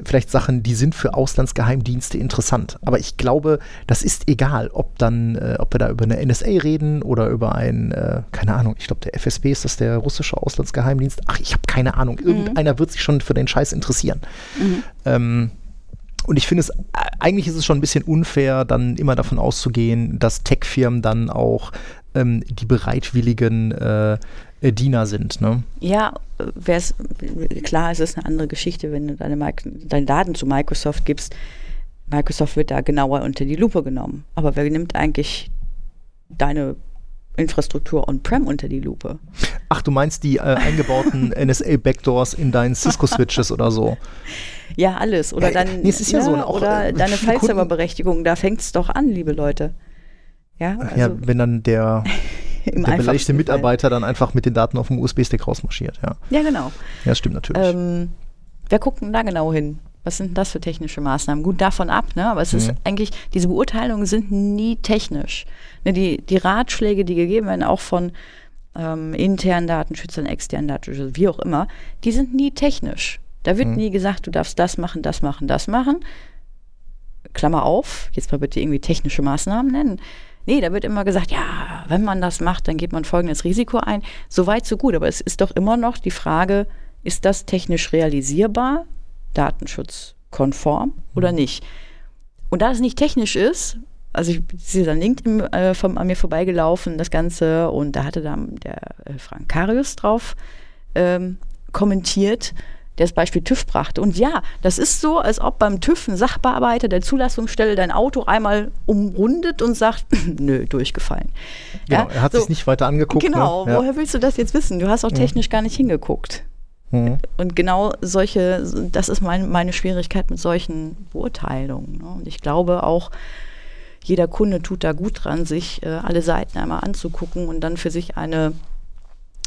vielleicht Sachen, die sind für Auslandsgeheimdienste interessant. Aber ich glaube, das ist egal, ob dann, äh, ob wir da über eine NSA reden oder über ein, äh, keine Ahnung, ich glaube, der FSB ist das der russische Auslandsgeheimdienst. Ach, ich habe keine Ahnung. Irgendeiner mhm. wird sich schon für den Scheiß interessieren. Mhm. Ähm, und ich finde es, eigentlich ist es schon ein bisschen unfair, dann immer davon auszugehen, dass Tech-Firmen dann auch ähm, die bereitwilligen äh, äh, Diener sind. Ne? Ja, wär's, klar, es ist eine andere Geschichte, wenn du deine, deine Daten zu Microsoft gibst. Microsoft wird da genauer unter die Lupe genommen. Aber wer nimmt eigentlich deine Infrastruktur on-prem unter die Lupe. Ach, du meinst die äh, eingebauten NSA-Backdoors in deinen Cisco-Switches oder so? Ja, alles. Oder dann, nee, ja, ja so, auch, oder äh, deine File-Server-Berechtigung, da fängt es doch an, liebe Leute. Ja, also ja wenn dann der, der beleidigte Mitarbeiter dann einfach mit den Daten auf dem USB-Stick rausmarschiert, ja. Ja, genau. Ja, das stimmt natürlich. Ähm, wer guckt denn da genau hin? Was sind das für technische Maßnahmen? Gut, davon ab, ne? aber es mhm. ist eigentlich, diese Beurteilungen sind nie technisch. Ne, die, die Ratschläge, die gegeben werden, auch von ähm, internen Datenschützern, externen Datenschützern, wie auch immer, die sind nie technisch. Da wird mhm. nie gesagt, du darfst das machen, das machen, das machen. Klammer auf, jetzt mal bitte irgendwie technische Maßnahmen nennen. Nee, da wird immer gesagt, ja, wenn man das macht, dann geht man folgendes Risiko ein. So weit, so gut. Aber es ist doch immer noch die Frage, ist das technisch realisierbar? datenschutzkonform oder mhm. nicht. Und da es nicht technisch ist, also ich ist dann LinkedIn äh, vom, an mir vorbeigelaufen, das Ganze, und da hatte dann der äh, Frank Karius drauf ähm, kommentiert, der das Beispiel TÜV brachte. Und ja, das ist so, als ob beim TÜV ein Sachbearbeiter der Zulassungsstelle dein Auto einmal umrundet und sagt, nö, durchgefallen. Genau, ja, er hat so, sich nicht weiter angeguckt. Genau, ne? ja. woher willst du das jetzt wissen? Du hast auch technisch ja. gar nicht hingeguckt. Mhm. Und genau solche, das ist mein, meine Schwierigkeit mit solchen Beurteilungen. Ne? Und ich glaube auch, jeder Kunde tut da gut dran, sich äh, alle Seiten einmal anzugucken und dann für sich eine,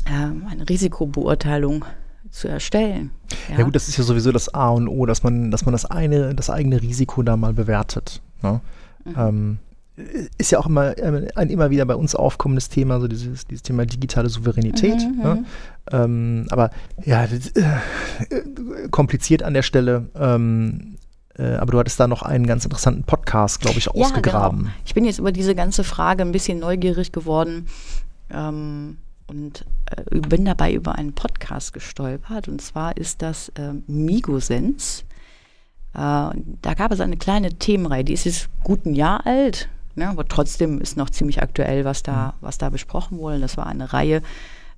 äh, eine Risikobeurteilung zu erstellen. Ja? ja? gut, das ist ja sowieso das A und O, dass man, dass man das eine, das eigene Risiko da mal bewertet. Ne? Mhm. Ähm, ist ja auch immer ein immer wieder bei uns aufkommendes Thema, so dieses, dieses Thema digitale Souveränität. Mhm, ne? Mhm. ähm, aber ja, das, äh, kompliziert an der Stelle. Ähm, äh, aber du hattest da noch einen ganz interessanten Podcast, glaube ich, ausgegraben. Ja, genau. Ich bin jetzt über diese ganze Frage ein bisschen neugierig geworden ähm, und äh, bin dabei über einen Podcast gestolpert. Und zwar ist das äh, Migosens. Äh, da gab es eine kleine Themenreihe, die ist jetzt gut ein Jahr alt Ne? Aber trotzdem ist noch ziemlich aktuell, was da, was da besprochen wurde. Das war eine Reihe,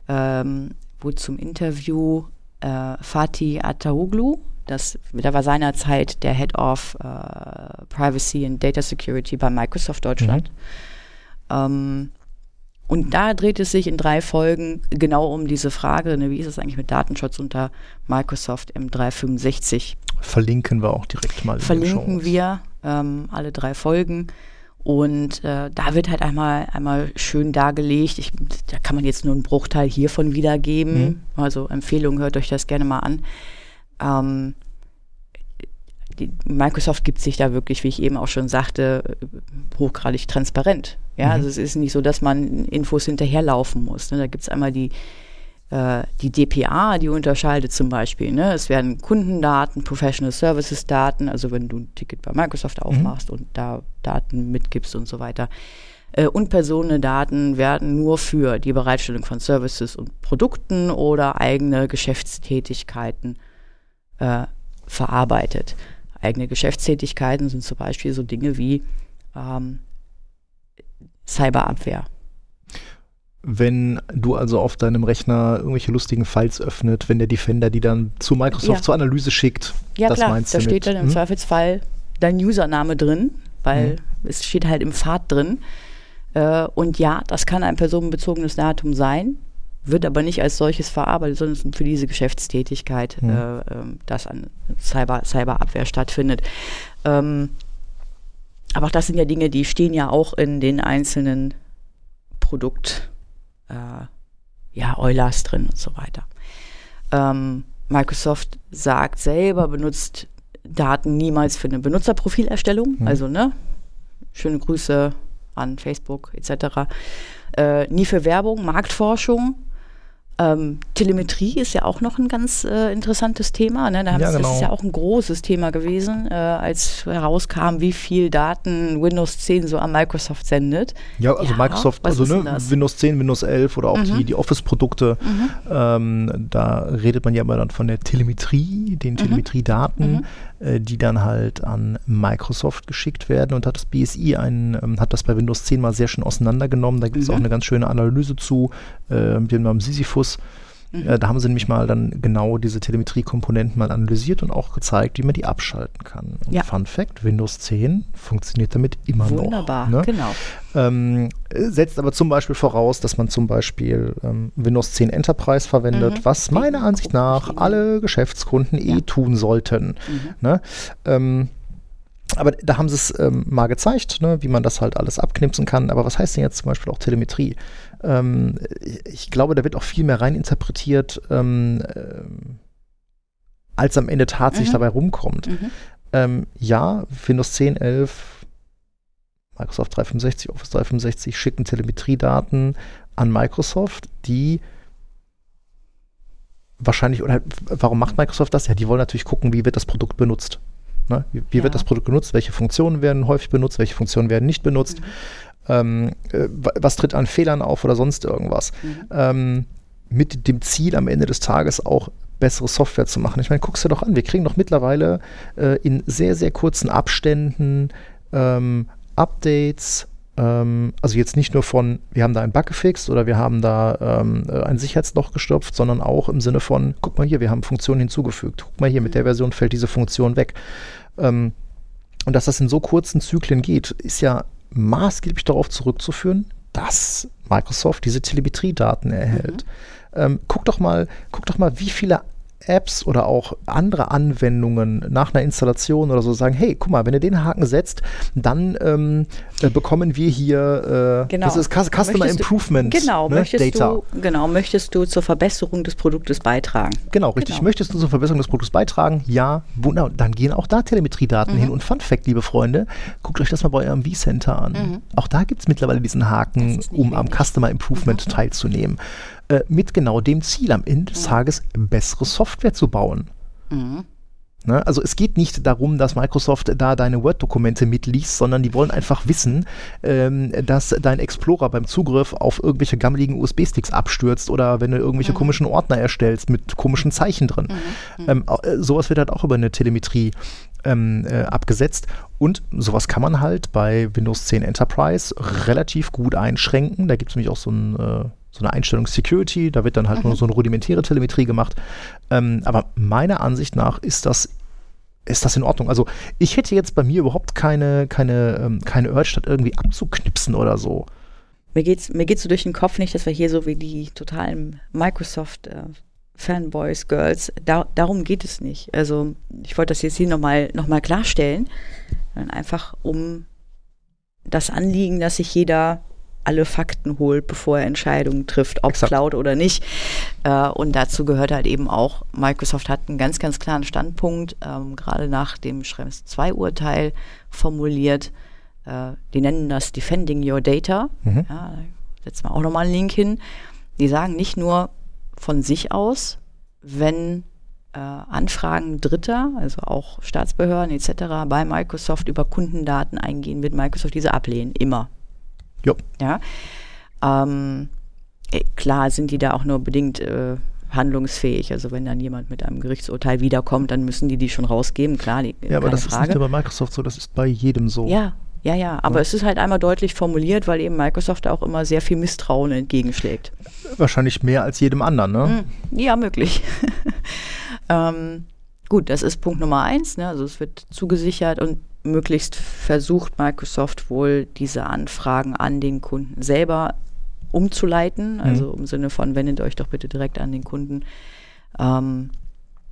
ähm, wo zum Interview äh, Fatih Ataoglu, das, der war seinerzeit der Head of äh, Privacy and Data Security bei Microsoft Deutschland. Mhm. Ähm, und da dreht es sich in drei Folgen genau um diese Frage, ne, wie ist es eigentlich mit Datenschutz unter Microsoft M365? Verlinken wir auch direkt mal. Verlinken wir ähm, alle drei Folgen. Und äh, da wird halt einmal, einmal schön dargelegt. Ich, da kann man jetzt nur einen Bruchteil hiervon wiedergeben. Mhm. Also Empfehlung, hört euch das gerne mal an. Ähm, Microsoft gibt sich da wirklich, wie ich eben auch schon sagte, hochgradig transparent. Ja, mhm. also es ist nicht so, dass man Infos hinterherlaufen muss. Ne? Da gibt es einmal die äh, die DPA, die unterscheidet zum Beispiel, ne? es werden Kundendaten, Professional Services Daten, also wenn du ein Ticket bei Microsoft mhm. aufmachst mhm. und da Daten mitgibst und so weiter. Äh, und Personendaten werden nur für die Bereitstellung von Services und Produkten oder eigene Geschäftstätigkeiten äh, verarbeitet. Eigene Geschäftstätigkeiten sind zum Beispiel so Dinge wie ähm, Cyberabwehr wenn du also auf deinem Rechner irgendwelche lustigen Files öffnet, wenn der Defender die dann zu Microsoft ja. zur Analyse schickt. Ja, das klar, meinst da steht dann im hm? Zweifelsfall dein Username drin, weil hm. es steht halt im Pfad drin. Äh, und ja, das kann ein personenbezogenes Datum sein, wird aber nicht als solches verarbeitet, sondern für diese Geschäftstätigkeit, hm. äh, dass an Cyber, Cyberabwehr stattfindet. Ähm, aber auch das sind ja Dinge, die stehen ja auch in den einzelnen Produkt äh, ja, Eulers drin und so weiter. Ähm, Microsoft sagt selber, benutzt Daten niemals für eine Benutzerprofilerstellung. Mhm. Also, ne? Schöne Grüße an Facebook etc. Äh, nie für Werbung, Marktforschung. Ähm, Telemetrie ist ja auch noch ein ganz äh, interessantes Thema. Ne? Da Ja, sie- Das genau. ist ja auch ein großes Thema gewesen, äh, als herauskam, wie viel Daten Windows 10 so an Microsoft sendet. Ja, also Ja, Microsoft, also ne? Mhm. Windows 10, Windows 11 oder auch die, die Office-Produkte, ähm, da redet man ja immer dann von der Telemetrie, Mhm. den Telemetriedaten, äh, die dann halt an Microsoft geschickt werden und hat das BSI einen, ähm, hat das bei Windows 10 mal sehr schön auseinandergenommen. Da gibt es Mhm. auch eine ganz schöne Analyse zu, äh, mit dem Namen Sisyphus. Mhm. Äh, da haben sie nämlich mal dann genau diese Telemetriekomponenten mal analysiert und auch gezeigt, wie man die abschalten kann. Und Ja. Fun Fact, Windows 10 funktioniert damit immer Wunderbar, noch. Ne? genau. Ähm, äh, setzt aber zum Beispiel voraus, dass man zum Beispiel ähm, Windows 10 Enterprise verwendet, Mhm. was meiner Ansicht nach alle Geschäftskunden eh Ja. tun sollten. Mhm. Ne? Ähm, aber da haben sie es ähm, mal gezeigt, ne, wie man das halt alles abknipsen kann. Aber was heißt denn jetzt zum Beispiel auch Telemetrie? Ähm, ich glaube, da wird auch viel mehr rein interpretiert, ähm, ähm, als am Ende tatsächlich Mhm. dabei rumkommt. Mhm. Ähm, ja, Windows 10, 11, Microsoft 365, Office 365 schicken Telemetriedaten an Microsoft, die wahrscheinlich, oder warum macht Microsoft das? Ja, die wollen natürlich gucken, wie wird das Produkt benutzt. Ne? Wie, wie Ja. wird das Produkt genutzt? Welche Funktionen werden häufig benutzt? Welche Funktionen werden nicht benutzt? Ähm, äh, wa- was tritt an Fehlern auf oder sonst irgendwas? Mhm. ähm, mit dem Ziel am Ende des Tages auch bessere Software zu machen. Ich meine, guck's dir doch an, wir kriegen doch mittlerweile äh, in sehr, sehr kurzen Abständen ähm, Updates, ähm, also jetzt nicht nur von, wir haben da einen Bug gefixt oder wir haben da ähm, äh, ein Sicherheitsloch gestopft, sondern auch im Sinne von, guck mal hier, wir haben Funktionen hinzugefügt, guck mal hier, mit der Version fällt diese Funktion weg. Ähm, und dass das in so kurzen Zyklen geht, ist ja maßgeblich darauf zurückzuführen, dass Microsoft diese Telemetriedaten erhält. Ähm, guck doch mal, guck doch mal, wie viele Apps oder auch andere Anwendungen nach einer Installation oder so sagen, hey, guck mal, wenn du den Haken setzt, dann ähm, äh, bekommen wir hier, äh, Genau. das ist Cus- Customer Möchtest du- Improvement Genau, ne, möchtest Data. du, genau, möchtest du zur Verbesserung des Produktes beitragen? Genau, richtig. Genau. Möchtest du zur Verbesserung des Produkts beitragen? Ja, wunder. Dann gehen auch da Telemetriedaten Mhm. hin. Und Fun Fact, liebe Freunde, guckt euch das mal bei eurem V-Center an. Auch da gibt es mittlerweile diesen Haken, Mhm. Um am wenig. Customer Improvement teilzunehmen. Äh, mit genau dem Ziel, am Ende des Tages bessere Software zu bauen. Mhm. Ne? Also es geht nicht darum, dass Microsoft da deine Word-Dokumente mitliest, sondern die wollen einfach wissen, ähm, dass dein Explorer beim Zugriff auf irgendwelche gammeligen USB-Sticks abstürzt oder wenn du irgendwelche komischen Ordner erstellst mit komischen Zeichen drin. Ähm, au- äh, sowas wird halt auch über eine Telemetrie ähm, äh, abgesetzt und sowas kann man halt bei Windows 10 Enterprise relativ gut einschränken. Da gibt es nämlich auch so ein äh, so eine Einstellung Security, da wird dann halt nur so eine rudimentäre Telemetrie gemacht. Ähm, aber meiner Ansicht nach ist das, ist das in Ordnung. Also ich hätte jetzt bei mir überhaupt keine, keine, ähm, keine Urge, das irgendwie abzuknipsen oder so. Mir geht's, mir geht's so durch den Kopf nicht, dass wir hier so wie die totalen Microsoft äh, Fanboys, Girls, da, darum geht es nicht. Also ich wollte das jetzt hier nochmal noch mal klarstellen, einfach um das Anliegen, dass sich jeder alle Fakten holt, bevor er Entscheidungen trifft, ob Exakt. Cloud oder nicht. Äh, und dazu gehört halt eben auch, Microsoft hat einen ganz, ganz klaren Standpunkt, ähm, gerade nach dem Schrems 2-Urteil formuliert. Äh, die nennen das Defending Your Data. Mhm. Ja, setzen wir auch nochmal einen Link hin. Die sagen nicht nur von sich aus, wenn äh, Anfragen Dritter, also auch Staatsbehörden etc. bei Microsoft über Kundendaten eingehen, wird Microsoft diese ablehnen, immer. Jo. Ja. Ähm, äh, klar sind die da auch nur bedingt äh, handlungsfähig. Also wenn dann jemand mit einem Gerichtsurteil wiederkommt, dann müssen die die schon rausgeben. Klar, die, Ja, aber das ist Frage. nicht nur bei Microsoft so, das ist bei jedem so. Ja, ja, ja. Aber es ist halt einmal deutlich formuliert, weil eben Microsoft auch immer sehr viel Misstrauen entgegenschlägt. Wahrscheinlich mehr als jedem anderen, ne? Hm, Ja, möglich. ähm, gut, das ist Punkt Nummer eins. Ne? Also es wird zugesichert und möglichst versucht Microsoft wohl diese Anfragen an den Kunden selber umzuleiten. Also im Sinne von, wendet euch doch bitte direkt an den Kunden, ähm,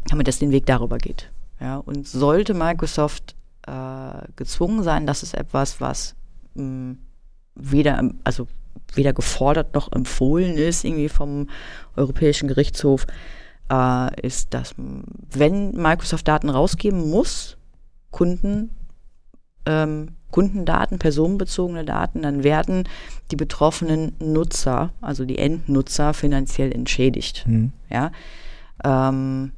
damit das den Weg darüber geht. Ja, und sollte Microsoft äh, gezwungen sein, das ist etwas, was mh, weder, also weder gefordert noch empfohlen ist, irgendwie vom Europäischen Gerichtshof, äh, ist, dass wenn Microsoft Daten rausgeben muss, Kunden, ähm, Kundendaten, personenbezogene Daten, dann werden die betroffenen Nutzer, also die Endnutzer, finanziell entschädigt. Mhm. Ja. Ähm,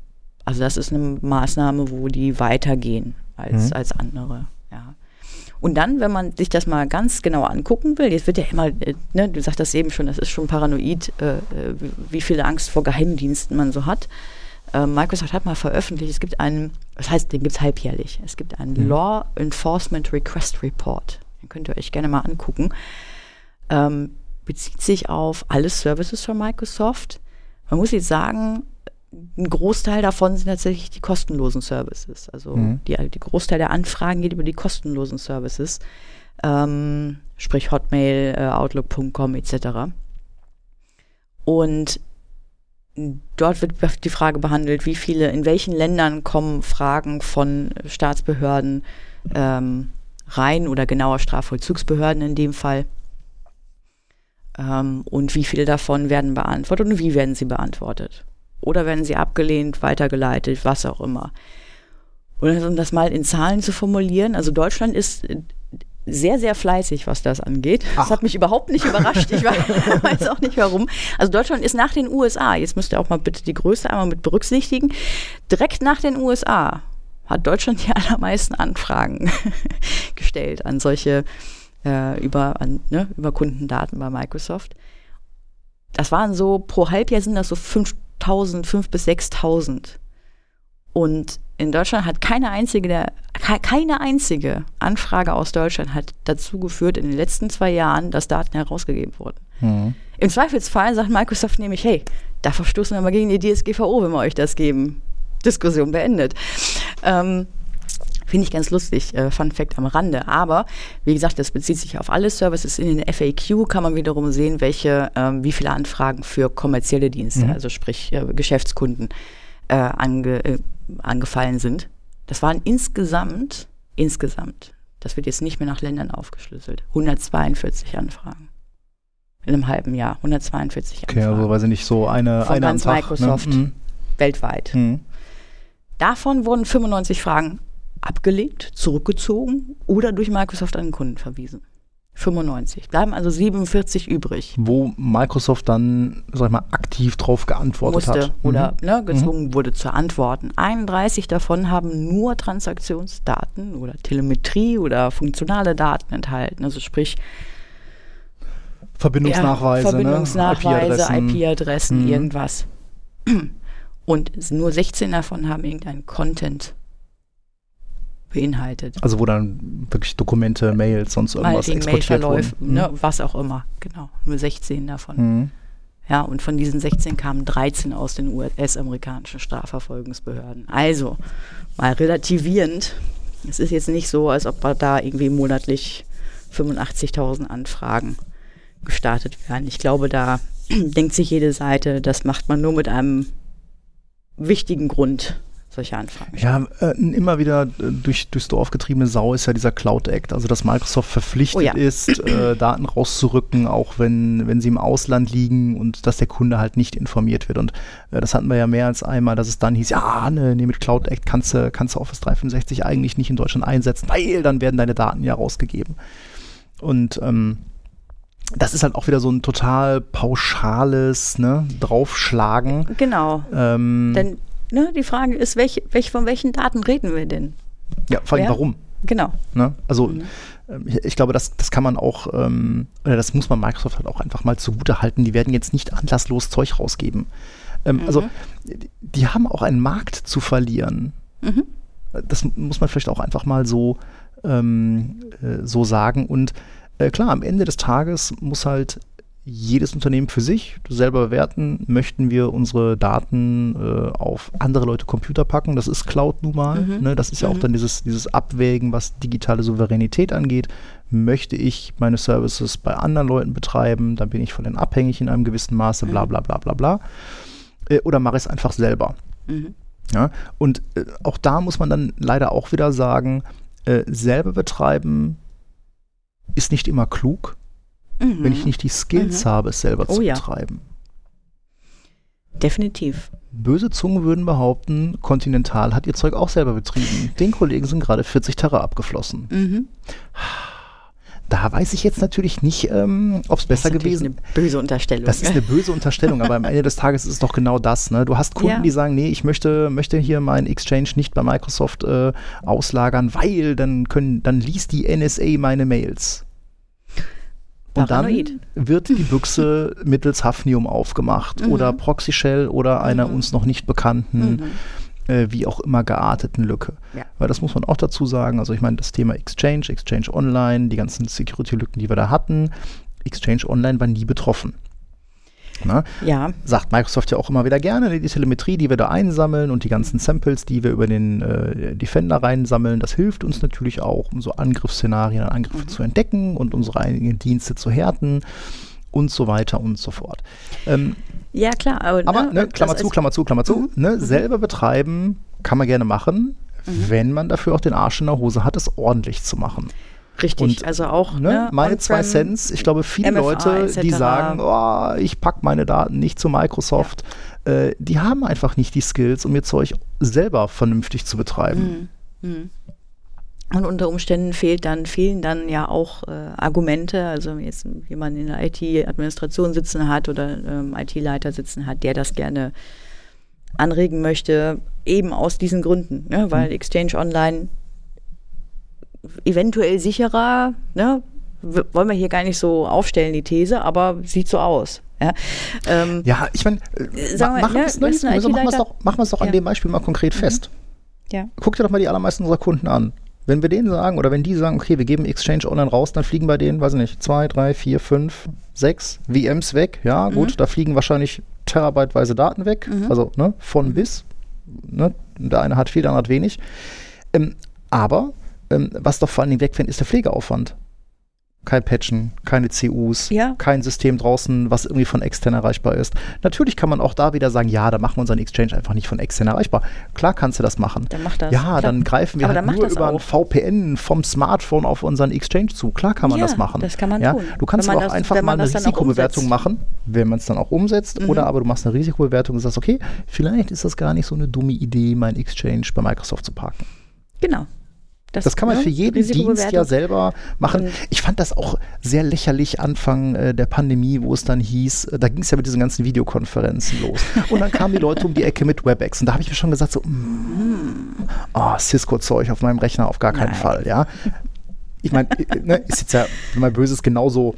also das ist eine Maßnahme, wo die weitergehen als, mhm. als andere. Ja. Und dann, wenn man sich das mal ganz genau angucken will, jetzt wird ja immer, äh, ne, du sagst das eben schon, das ist schon paranoid, äh, äh wie viel Angst vor Geheimdiensten man so hat. Äh, Microsoft hat mal veröffentlicht, es gibt einen, das heißt, den gibt es halbjährlich, es gibt einen mhm. Law Enforcement Request Report. Den könnt ihr euch gerne mal angucken. Ähm, bezieht sich auf alle Services von Microsoft. Man muss jetzt sagen, ein Großteil davon sind tatsächlich die kostenlosen Services. Also mhm. die, die Großteil der Anfragen geht über die kostenlosen Services, ähm, sprich Hotmail, äh, Outlook.com etc. Und dort wird die Frage behandelt, wie viele, in welchen Ländern kommen Fragen von Staatsbehörden ähm, rein oder genauer Strafvollzugsbehörden in dem Fall. Ähm, und wie viele davon werden beantwortet und wie werden sie beantwortet oder werden sie abgelehnt, weitergeleitet, was auch immer. Und um das mal in Zahlen zu formulieren, also Deutschland ist sehr, sehr fleißig, was das angeht. Ach. Das hat mich überhaupt nicht überrascht. Ich weiß auch nicht warum. Also Deutschland ist nach den USA, jetzt müsst ihr auch mal bitte die Größe einmal mit berücksichtigen, direkt nach den USA hat Deutschland die allermeisten Anfragen gestellt an solche äh, über, an, ne, über Kundendaten bei Microsoft. Das waren so, pro Halbjahr sind das so 5000, 5 bis 6000. Und in Deutschland hat keine einzige, der, keine einzige Anfrage aus Deutschland hat dazu geführt in den letzten zwei Jahren, dass Daten herausgegeben wurden. Mhm. Im Zweifelsfall sagt Microsoft nämlich, hey, da verstoßen wir mal gegen die DSGVO, wenn wir euch das geben. Diskussion beendet. Ähm, Finde ich ganz lustig, äh, Fun Fact am Rande. Aber wie gesagt, das bezieht sich auf alle Services. In den FAQ kann man wiederum sehen, welche, ähm, wie viele Anfragen für kommerzielle Dienste, mhm. also sprich äh, Geschäftskunden, äh, ange, äh, angefallen sind. Das waren insgesamt, insgesamt, das wird jetzt nicht mehr nach Ländern aufgeschlüsselt, 142 Anfragen. In einem halben Jahr, 142 Anfragen. Okay, also weiß ich nicht, so eine, Von eine ganz Tag, ne? Microsoft ne? weltweit. Mhm. Davon wurden 95 Fragen abgelegt, zurückgezogen oder durch Microsoft an den Kunden verwiesen. 95. Bleiben also 47 übrig. Wo Microsoft dann, sag ich mal, aktiv drauf geantwortet Musste hat. Oder mhm. ne, gezwungen mhm. wurde zu antworten. 31 davon haben nur Transaktionsdaten oder Telemetrie oder funktionale Daten enthalten. Also sprich Verbindungsnachweise, ja, Verbindungsnachweise, IP-Adressen, IP-Adressen mhm. irgendwas. Und nur 16 davon haben irgendeinen Content beinhaltet. Also wo dann wirklich Dokumente, Mails, sonst irgendwas exportiert wurden. Ne, mhm. was auch immer, genau. Nur 16 davon. Mhm. Ja, und von diesen 16 kamen 13 aus den US-amerikanischen Strafverfolgungsbehörden. Also, mal relativierend. Es ist jetzt nicht so, als ob da irgendwie monatlich 85.000 Anfragen gestartet werden. Ich glaube, da denkt sich jede Seite, das macht man nur mit einem wichtigen Grund solche Anfragen. Ja, äh, immer wieder äh, durch, durchs Dorf getriebene Sau ist ja dieser Cloud Act, also dass Microsoft verpflichtet oh ja. ist, äh, Daten rauszurücken, auch wenn, wenn sie im Ausland liegen und dass der Kunde halt nicht informiert wird. Und äh, das hatten wir ja mehr als einmal, dass es dann hieß, ja, ne, nee, mit Cloud Act kannst du kannst Office 365 eigentlich nicht in Deutschland einsetzen, weil dann werden deine Daten ja rausgegeben. Und ähm, das ist halt auch wieder so ein total pauschales ne, Draufschlagen. Genau. Ähm, Denn ne, die Frage ist, welch, welch, von welchen Daten reden wir denn? Ja, vor allem Wer? warum? Genau. Ne? Also mhm. Ähm, ich, ich, glaube, das, das kann man auch, ähm, oder das muss man Microsoft halt auch einfach mal zugute halten. Die werden jetzt nicht anlasslos Zeug rausgeben. Ähm, mhm. Also die haben auch einen Markt zu verlieren. Mhm. Das muss man vielleicht auch einfach mal so, ähm, äh, so sagen. Und äh, klar, am Ende des Tages muss halt jedes Unternehmen für sich selber bewerten, möchten wir unsere Daten äh, auf andere Leute Computer packen. Das ist Cloud nun mal. Mhm. Ne? Das ist ja mhm. auch dann dieses, dieses Abwägen, was digitale Souveränität angeht. Möchte ich meine Services bei anderen Leuten betreiben, dann bin ich von denen abhängig in einem gewissen Maße, bla bla bla bla bla. Äh, oder mache ich es einfach selber. Mhm. Ja? Und äh, auch da muss man dann leider auch wieder sagen, äh, selber betreiben ist nicht immer klug Mhm. wenn ich nicht die Skills habe, es selber Oh zu ja. betreiben. Definitiv. Böse Zungen würden behaupten, Continental hat ihr Zeug auch selber betrieben. Den Kollegen sind gerade 40 Terra abgeflossen. Mhm. Da weiß ich jetzt natürlich nicht, ähm, ob es besser das ist natürlich gewesen eine böse Unterstellung. Das ist eine böse Unterstellung, aber am Ende des Tages ist es doch genau das. Ne? Du hast Kunden, Ja. die sagen, nee, ich möchte, möchte hier meinen Exchange nicht bei Microsoft äh, auslagern, weil dann können, dann liest die NSA meine Mails. Und Paranoid. dann wird die Büchse mittels Hafnium aufgemacht Mhm. oder Proxy Shell oder einer Mhm. uns noch nicht bekannten, Mhm. äh, wie auch immer gearteten Lücke. Ja. Weil das muss man auch dazu sagen. Also ich meine, das Thema Exchange, Exchange Online, die ganzen Security-Lücken, die wir da hatten, Exchange Online war nie betroffen. Ne? Ja, Sagt Microsoft ja auch immer wieder gerne, die Telemetrie, die wir da einsammeln und die ganzen Samples, die wir über den äh, Defender reinsammeln, das hilft uns natürlich auch, um so Angriffsszenarien und Angriffe zu entdecken und unsere eigenen Dienste zu härten und so weiter und so fort. Ähm, ja klar. Aber, aber, ne, ne, Klammer zu, Klammer zu, Klammer zu, Mhm. ne, selber betreiben kann man gerne machen, Mhm. wenn man dafür auch den Arsch in der Hose hat, es ordentlich zu machen. Richtig, Und, also auch Ne? ne, Meine zwei Cents, ich glaube, viele MFA Leute, die sagen, oh, ich packe meine Daten nicht zu Microsoft, äh, die haben einfach nicht die Skills, um ihr Zeug selber vernünftig zu betreiben. Mhm. Mhm. Und unter Umständen fehlt dann, fehlen dann ja auch äh, Argumente. Also wenn jetzt jemand in der IT-Administration sitzen hat oder ähm, IT-Leiter sitzen hat, der das gerne anregen möchte, eben aus diesen Gründen, ne? weil Exchange Online eventuell sicherer, ne? wollen wir hier gar nicht so aufstellen, die These, aber sieht so aus. Ja, ähm, Ja, ich meine, Sagen wir, machen ne, wir es also doch, machen wir es doch an Ja. dem Beispiel mal konkret fest. ja. Guck dir doch mal die allermeisten unserer Kunden an. Wenn wir denen sagen oder wenn die sagen, okay, wir geben Exchange Online raus, dann fliegen bei denen, weiß ich nicht, zwei, drei, vier, fünf, sechs VMs weg. Ja, gut, da fliegen wahrscheinlich terabyteweise Daten weg. Also ne, von bis. Ne, der eine hat viel, der andere hat wenig. Ähm, aber ähm, was doch vor allen Dingen wegfällt, ist der Pflegeaufwand. Kein Patchen, keine CUs, Ja. kein System draußen, was irgendwie von extern erreichbar ist. Natürlich kann man auch da wieder sagen, ja, da machen wir unseren Exchange einfach nicht von extern erreichbar. Klar kannst du das machen. Dann mach das. Ja, Klar. dann greifen wir halt dann nur über ein auch. VPN vom Smartphone auf unseren Exchange zu. Klar kann man Ja, das machen. das kann man ja? tun. Du kannst aber auch das- einfach mal eine Risikobewertung machen, wenn man es dann auch umsetzt. Mhm. Oder aber du machst eine Risikobewertung und sagst, okay, vielleicht ist das gar nicht so eine dumme Idee, mein Exchange bei Microsoft zu parken. Genau. Das kann man ne, für jeden Dienst ja selber machen. Und- Ich fand das auch sehr lächerlich Anfang äh, der Pandemie, wo es dann hieß, äh, da ging es ja mit diesen ganzen Videokonferenzen los. Und dann kamen die Leute um die Ecke mit WebEx. Und da habe ich mir schon gesagt, so, mm, oh, Cisco-Zeug auf meinem Rechner auf gar keinen Nein. Fall, ja. Ich meine, ne, ist jetzt ja, wenn man böse ist, genauso,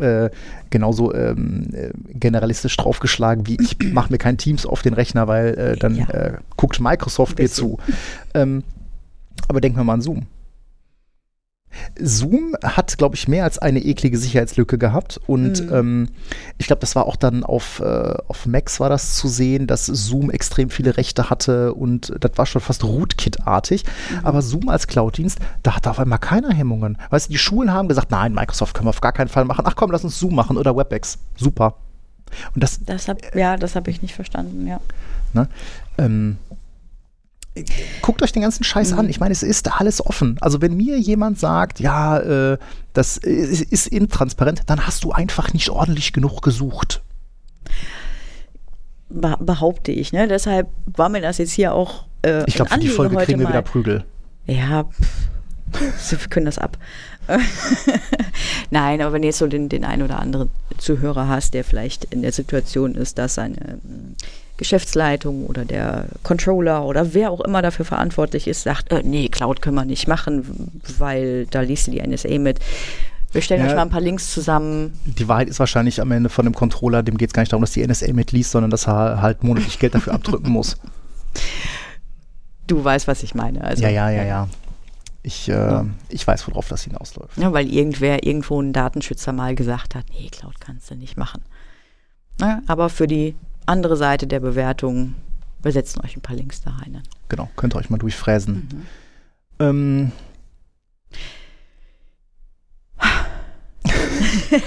äh, genauso ähm, äh, generalistisch draufgeschlagen, wie ich mache mir kein Teams auf den Rechner, weil äh, dann Ja. äh, guckt Microsoft mir zu. Ähm, aber denken wir mal an Zoom. Zoom hat, glaube ich, mehr als eine eklige Sicherheitslücke gehabt. Und Mhm. ähm, ich glaube, das war auch dann auf, äh, auf Macs war das zu sehen, dass Zoom extrem viele Rechte hatte und das war schon fast Rootkit-artig. Aber Zoom als Cloud-Dienst, da hat auf einmal keiner Hemmungen. Weißt du, die Schulen haben gesagt, nein, Microsoft können wir auf gar keinen Fall machen. Ach komm, lass uns Zoom machen oder WebEx. Super. Und das, Das hab, ja, das habe ich nicht verstanden, ja. Ne? Ähm, guckt euch den ganzen Scheiß Mhm. an. Ich meine, es ist alles offen. Also wenn mir jemand sagt, ja, äh, das ist, ist intransparent, dann hast du einfach nicht ordentlich genug gesucht. Be behaupte ich, ne? Deshalb war mir das jetzt hier auch. Äh, Ich glaube, für die Folge kriegen wir mal. wieder Prügel. Ja, pff, wir können das ab. Nein, aber wenn du jetzt so den, den einen oder anderen Zuhörer hast, der vielleicht in der Situation ist, dass seine Geschäftsleitung oder der Controller oder wer auch immer dafür verantwortlich ist, sagt, äh, nee, Cloud können wir nicht machen, weil da liest du die NSA mit. Wir stellen Ja. euch mal ein paar Links zusammen. Die Wahrheit ist wahrscheinlich am Ende von dem Controller, dem geht es gar nicht darum, dass die NSA mitliest, sondern dass er halt monatlich Geld dafür abdrücken muss. Du weißt, was ich meine. Also, ja, ja, ja, ja. Ich, äh, ich weiß, worauf das hinausläuft. Ja, weil irgendwer irgendwo ein Datenschützer mal gesagt hat, nee, Cloud kannst du nicht machen. Na, aber für die andere Seite der Bewertung, wir setzen euch ein paar Links da rein. Genau, könnt ihr euch mal durchfräsen. Mhm. Ähm,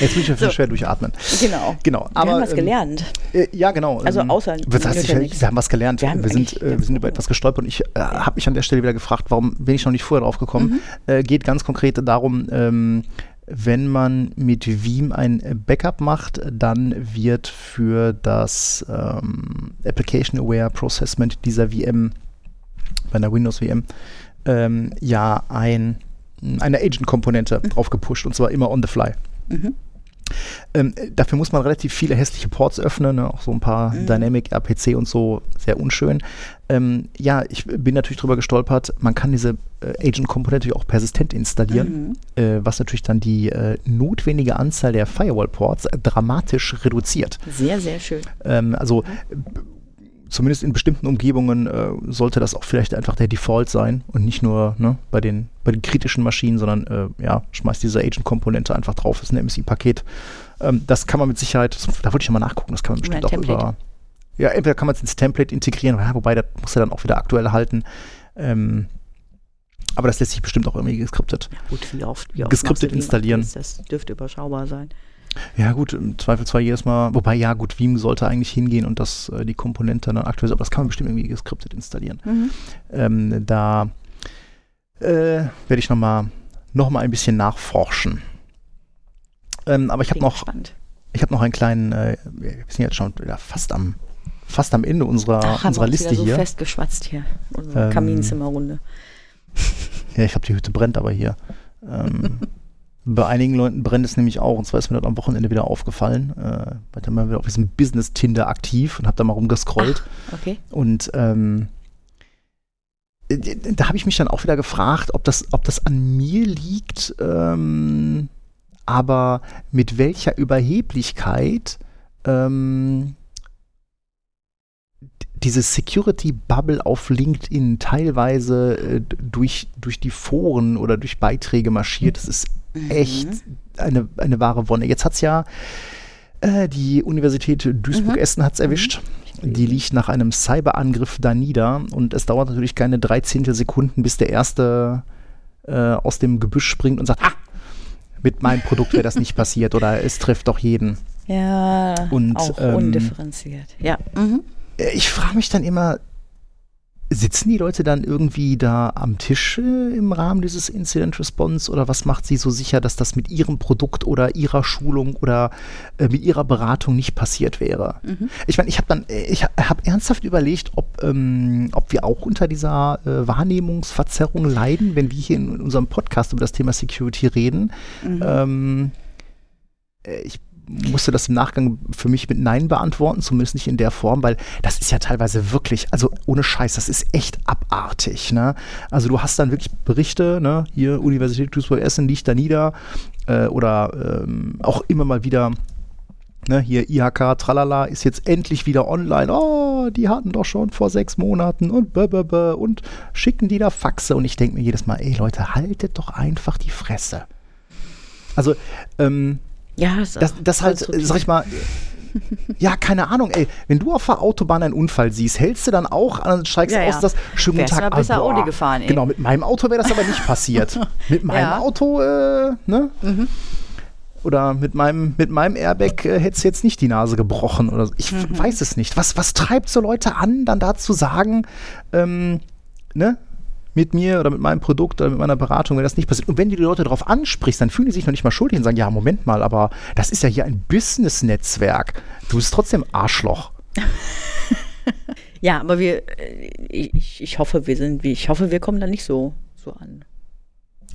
Jetzt muss ich ja So. schwer durchatmen. Genau. Genau, wir aber haben was ähm, gelernt. Äh, ja, genau. Also ähm, außer Was heißt, ich, wir haben was gelernt. Wir Wir, sind, äh, wir sind über etwas gestolpert und ich äh, habe mich an der Stelle wieder gefragt, warum bin ich noch nicht vorher drauf gekommen? Mhm. Äh, geht ganz konkret darum, ähm, wenn man mit Veeam ein Backup macht, dann wird für das ähm, Application Aware Processment dieser VM bei einer Windows VM ähm, ja ein, eine Agent-Komponente mhm. drauf gepusht und zwar immer on the fly. Mhm. Ähm, dafür muss man relativ viele hässliche Ports öffnen, ne? auch so ein paar mhm. Dynamic RPC und so, sehr unschön. Ähm, ja, ich bin natürlich drüber gestolpert, man kann diese äh, Agent-Komponente auch persistent installieren, mhm. äh, was natürlich dann die äh, notwendige Anzahl der Firewall-Ports dramatisch reduziert. Sehr, sehr schön. Ähm, also mhm zumindest in bestimmten Umgebungen äh, sollte das auch vielleicht einfach der Default sein und nicht nur ne, bei, den, bei den kritischen Maschinen, sondern äh, ja, schmeißt diese Agent-Komponente einfach drauf, ist ein MSI-Paket. Ähm, das kann man mit Sicherheit, das, da wollte ich mal nachgucken, das kann man bestimmt auch über. Ja, entweder kann man es ins Template integrieren, ja, wobei das muss er dann auch wieder aktuell halten. Ähm, aber das lässt sich bestimmt auch irgendwie geskriptet. Ja, gut, wie oft, wie oft geskriptet installieren. Das dürfte überschaubar sein. Ja, gut, im Zweifelsfall jedes Mal, wobei ja, gut, Veeam sollte eigentlich hingehen und das, äh, die Komponente dann aktualisieren, aber das kann man bestimmt irgendwie geskriptet installieren. Mhm. Ähm, da äh, werde ich nochmal noch mal ein bisschen nachforschen. Ähm, aber ich habe noch, ich habe noch einen kleinen, äh, wir sind jetzt schon wieder fast am, fast am Ende unserer, Ach, unserer Liste hier. so festgeschwatzt hier, unsere ähm, Kaminzimmerrunde. Ja, ich habe die Hütte brennt aber hier. Ähm, Bei einigen Leuten brennt es nämlich auch. Und zwar ist mir das am Wochenende wieder aufgefallen. Äh, weil dann mal wieder auf diesem Business-Tinder aktiv und habe da mal rumgescrollt. Ach, okay. Und ähm, äh, da habe ich mich dann auch wieder gefragt, ob das, ob das an mir liegt, ähm, aber mit welcher Überheblichkeit ähm, diese Security-Bubble auf LinkedIn teilweise äh, durch, durch die Foren oder durch Beiträge marschiert. Das ist echt mhm. eine, eine wahre Wonne. Jetzt hat es ja äh, die Universität Duisburg-Essen mhm. hat's erwischt. Mhm. Die liegt nach einem Cyberangriff da nieder und es dauert natürlich keine drei Sekunden, bis der Erste äh, aus dem Gebüsch springt und sagt, ah, mit meinem Produkt wäre das nicht passiert oder es trifft doch jeden. Ja, und, auch ähm, undifferenziert. Ja. Mhm. Äh, ich frage mich dann immer, Sitzen die Leute dann irgendwie da am Tisch äh, im Rahmen dieses Incident Response oder was macht sie so sicher, dass das mit ihrem Produkt oder ihrer Schulung oder äh, mit ihrer Beratung nicht passiert wäre? Mhm. Ich meine, ich habe dann, äh, ich habe ernsthaft überlegt, ob, ähm, ob wir auch unter dieser äh, Wahrnehmungsverzerrung leiden, wenn wir hier in unserem Podcast über das Thema Security reden. Mhm. Ähm, äh, ich musste das im Nachgang für mich mit Nein beantworten, zumindest nicht in der Form, weil das ist ja teilweise wirklich, also ohne Scheiß, das ist echt abartig. Ne? Also du hast dann wirklich Berichte, ne? hier Universität Duisburg-Essen liegt da nieder äh, oder ähm, auch immer mal wieder Ne, hier IHK, tralala, ist jetzt endlich wieder online. Oh, die hatten doch schon vor sechs Monaten und b und schicken die da Faxe. Und ich denke mir jedes Mal, ey Leute, haltet doch einfach die Fresse. Also, ähm, ja, das, das, das halt, sag ich mal, ja, keine Ahnung, ey. Wenn du auf der Autobahn einen Unfall siehst, hältst du dann auch an, steigst ja, aus, ja. das schönen Wärst Tag. besser Audi gefahren, ey. Genau, mit meinem Auto wäre das aber nicht passiert. mit meinem ja. Auto, äh, ne? Mhm. Oder mit meinem, mit meinem Airbag äh, hättest du jetzt nicht die Nase gebrochen oder so. Ich mhm. weiß es nicht. Was, was treibt so Leute an, dann da zu sagen, ähm, ne? Mit mir oder mit meinem Produkt oder mit meiner Beratung, wenn das nicht passiert. Und wenn du die Leute darauf ansprichst, dann fühlen die sich noch nicht mal schuldig und sagen, ja, Moment mal, aber das ist ja hier ein Business-Netzwerk. Du bist trotzdem Arschloch. ja, aber wir, äh, ich, ich hoffe, wir sind, ich hoffe, wir kommen da nicht so, so an.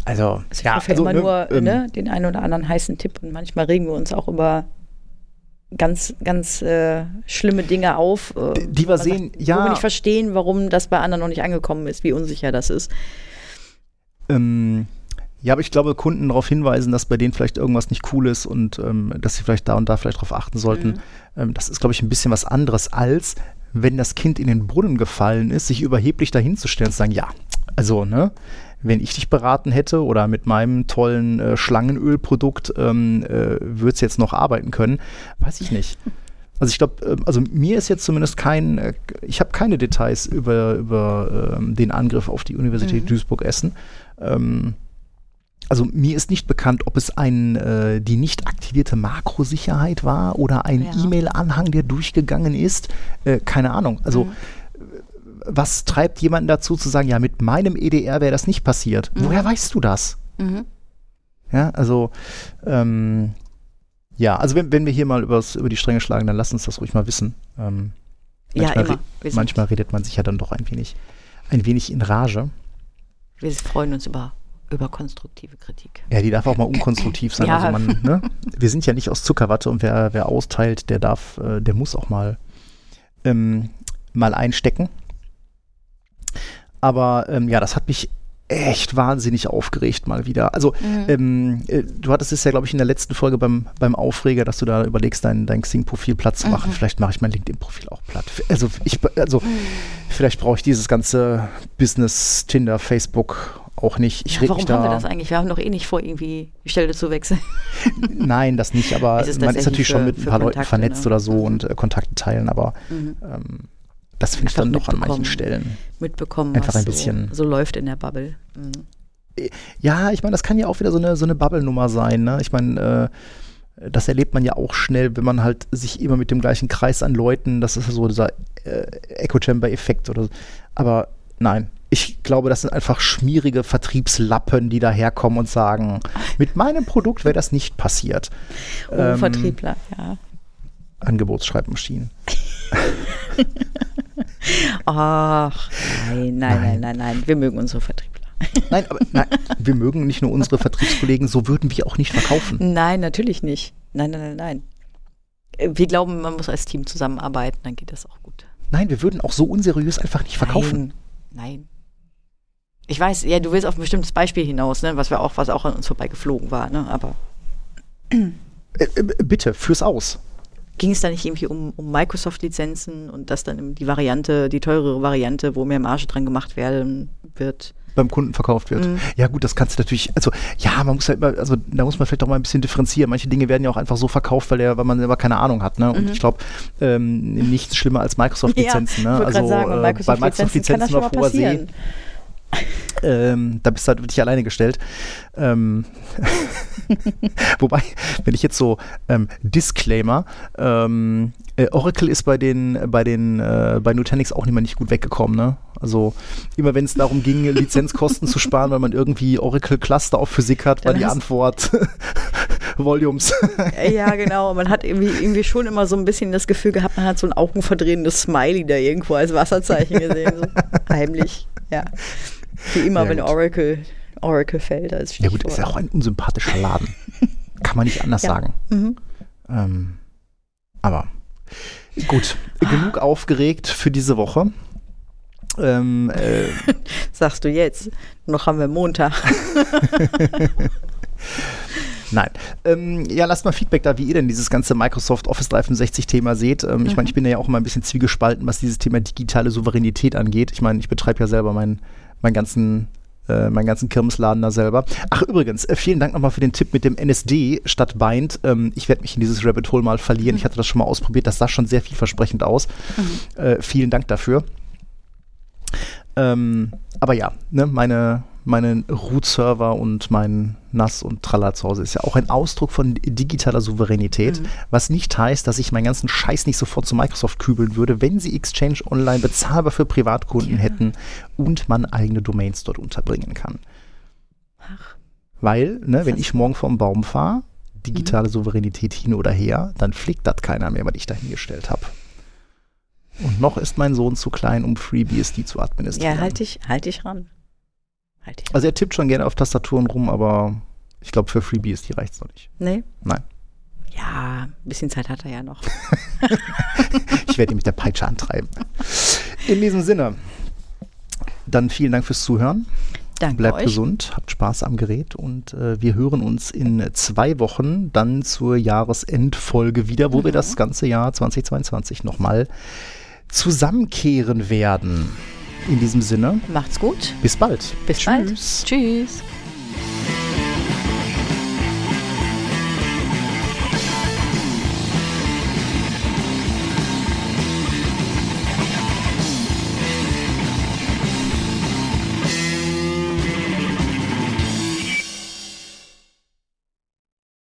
Also, also ich ja, hoffe also, immer ne, nur ähm, ne, den einen oder anderen heißen Tipp und manchmal regen wir uns auch über ganz, ganz äh, schlimme Dinge auf. Äh, die wir sehen, sagt, ja. Wo wir nicht verstehen, warum das bei anderen noch nicht angekommen ist, wie unsicher das ist. Ähm, ja, aber ich glaube, Kunden darauf hinweisen, dass bei denen vielleicht irgendwas nicht cool ist und ähm, dass sie vielleicht da und da vielleicht darauf achten sollten. Mhm. Ähm, das ist, glaube ich, ein bisschen was anderes, als wenn das Kind in den Brunnen gefallen ist, sich überheblich dahinzustellen und zu sagen, ja, also, ne, wenn ich dich beraten hätte oder mit meinem tollen äh, Schlangenölprodukt ähm, äh, würde es jetzt noch arbeiten können, weiß ich nicht. Also ich glaube, äh, also mir ist jetzt zumindest kein, äh, ich habe keine Details über, über ähm, den Angriff auf die Universität mhm. Duisburg-Essen. Ähm, also mir ist nicht bekannt, ob es ein, äh, die nicht aktivierte Makrosicherheit war oder ein ja. E-Mail-Anhang, der durchgegangen ist. Äh, keine Ahnung. Also mhm was treibt jemanden dazu zu sagen, ja, mit meinem EDR wäre das nicht passiert? Mhm. Woher weißt du das? Mhm. Ja, also ähm, ja, also wenn, wenn wir hier mal übers, über die Stränge schlagen, dann lass uns das ruhig mal wissen. Ähm, Ja, manchmal immer. re- manchmal redet man sich ja dann doch ein wenig, ein wenig in Rage. Wir freuen uns über, über konstruktive Kritik. Ja, die darf auch mal unkonstruktiv sein. Ja. Also man, ne? Wir sind ja nicht aus Zuckerwatte und wer, wer austeilt, der darf, äh, der muss auch mal, ähm, mal einstecken. Aber ähm, ja, das hat mich echt wahnsinnig aufgeregt mal wieder. Also Mhm. ähm, äh, du hattest es ja, glaube ich, in der letzten Folge beim, beim Aufreger, dass du da überlegst, dein, dein Xing-Profil platt zu machen. Mhm. Vielleicht mache ich mein LinkedIn-Profil auch platt. Also ich, also vielleicht brauche ich dieses ganze Business, Tinder, Facebook auch nicht. Ich Ja, warum mich da. haben wir das eigentlich? Wir haben doch eh nicht vor, irgendwie die Stelle zu wechseln. Nein, das nicht, aber ist man ist natürlich schon für- mit ein paar Leuten Kontakte, vernetzt ne? oder so Mhm. und äh, Kontakte teilen, aber Mhm. ähm, das finde ich dann doch an manchen. Stellen. Mitbekommen, Einfach ein bisschen- So, so läuft in der Bubble. Mhm. Ja, ich meine, das kann ja auch wieder so eine, so eine Bubble-Nummer sein. Ne? Ich meine, äh, das erlebt man ja auch schnell, wenn man halt sich immer mit dem gleichen Kreis an Leuten, das ist so dieser äh, Echo-Chamber-Effekt oder so. Aber nein, ich glaube, das sind einfach schmierige Vertriebslappen, die daherkommen und sagen, mit meinem Produkt wäre das nicht passiert. Oh, Ähm, Vertriebler, ja. Angebotsschreibmaschinen. Ach, nein, nein, Nein. nein, nein. Wir mögen unsere Vertriebler. Nein, aber nein, wir mögen nicht nur unsere Vertriebskollegen, so würden wir auch nicht verkaufen. Nein, natürlich nicht. Nein, nein, nein, nein. Äh, Wir glauben, man muss als Team zusammenarbeiten, dann geht das auch gut. Nein, wir würden auch so unseriös einfach nicht verkaufen. Nein, nein. Ich weiß, ja, du willst auf ein bestimmtes Beispiel hinaus, ne, was wir auch, was auch an uns vorbei geflogen war, ne, aber Äh, äh, bitte, fürs Aus. Ging es da nicht irgendwie um, um Microsoft-Lizenzen und das dann die Variante, die teurere Variante, wo mehr Marge dran gemacht werden wird? beim Kunden verkauft wird. Mhm. Ja gut, das kannst du natürlich, also ja, man muss halt immer, also da muss man vielleicht auch mal ein bisschen differenzieren. Manche Dinge werden ja auch einfach so verkauft, weil, der, weil man selber keine Ahnung hat. Ne? Und ich glaube, ähm, nichts schlimmer als Microsoft-Lizenzen. Mhm. ja, ne? gerade sagen, äh, bei Microsoft-Lizenzen auf hoher See. Ähm, da bist du halt wirklich alleine gestellt. Ähm, wobei, wenn ich jetzt so ähm, Disclaimer, ähm, äh, Oracle ist bei den bei den äh, bei Nutanix auch nicht mehr nicht gut weggekommen, ne? Also immer wenn es darum ging, Lizenzkosten zu sparen, weil man irgendwie Oracle Cluster auf Physik hat, war Dann die hast- Antwort Volumes. Ja, genau. Man hat irgendwie, irgendwie schon immer so ein bisschen das Gefühl gehabt, man hat so ein augenverdrehendes Smiley da irgendwo als Wasserzeichen gesehen. So heimlich. Ja. Wie immer, Ja, wenn gut. Oracle, Oracle fällt als ja gut, ist ja auch ein unsympathischer Laden. Kann man nicht anders Ja. sagen. Mhm. Ähm, aber gut, genug aufgeregt für diese Woche. Ähm, äh, Sagst du jetzt. Noch haben wir Montag. nein. Ähm, ja, lasst mal Feedback da, wie ihr denn dieses ganze Microsoft Office 365 Thema seht. Ähm, Ich meine, ich bin ja auch immer ein bisschen zwiegespalten, was dieses Thema digitale Souveränität angeht. Ich meine, ich betreibe ja selber meinen, meinen ganzen äh, meinen ganzen Kirmesladen da selber. Ach, übrigens, äh, vielen Dank nochmal für den Tipp mit dem NSD statt Bind. Ähm, ich werde mich in dieses Rabbit Hole mal verlieren. Ich hatte das schon mal ausprobiert. Das sah schon sehr vielversprechend aus. Äh, vielen Dank dafür. Ähm, aber ja, ne, meine, meine Root-Server und mein NAS und Tralla zu Hause ist ja auch ein Ausdruck von digitaler Souveränität, was nicht heißt, dass ich meinen ganzen Scheiß nicht sofort zu Microsoft kübeln würde, wenn sie Exchange Online bezahlbar für Privatkunden hätten und man eigene Domains dort unterbringen kann. Ach. Weil, ne, wenn ich morgen vom Baum fahre, digitale Souveränität hin oder her, dann fliegt das keiner mehr, was ich da hingestellt habe. Und noch ist mein Sohn zu klein, um FreeBSD zu administrieren. Ja, halt dich, halt dich ran. Halt. Also er tippt schon gerne auf Tastaturen rum, aber ich glaube für FreeBSD reicht es noch nicht. Nee? Nein. Ja, ein bisschen Zeit hat er ja noch. Ich werde ihn mit der Peitsche antreiben. In diesem Sinne, dann vielen Dank fürs Zuhören. Danke Bleibt euch. gesund, habt Spaß am Gerät und äh, wir hören uns in zwei Wochen dann zur Jahresendfolge wieder, wo wir Mhm. das ganze Jahr 2022 nochmal zusammenkehren werden. In diesem Sinne. Macht's gut. Bis bald. Bis Tschüss. bald. Tschüss.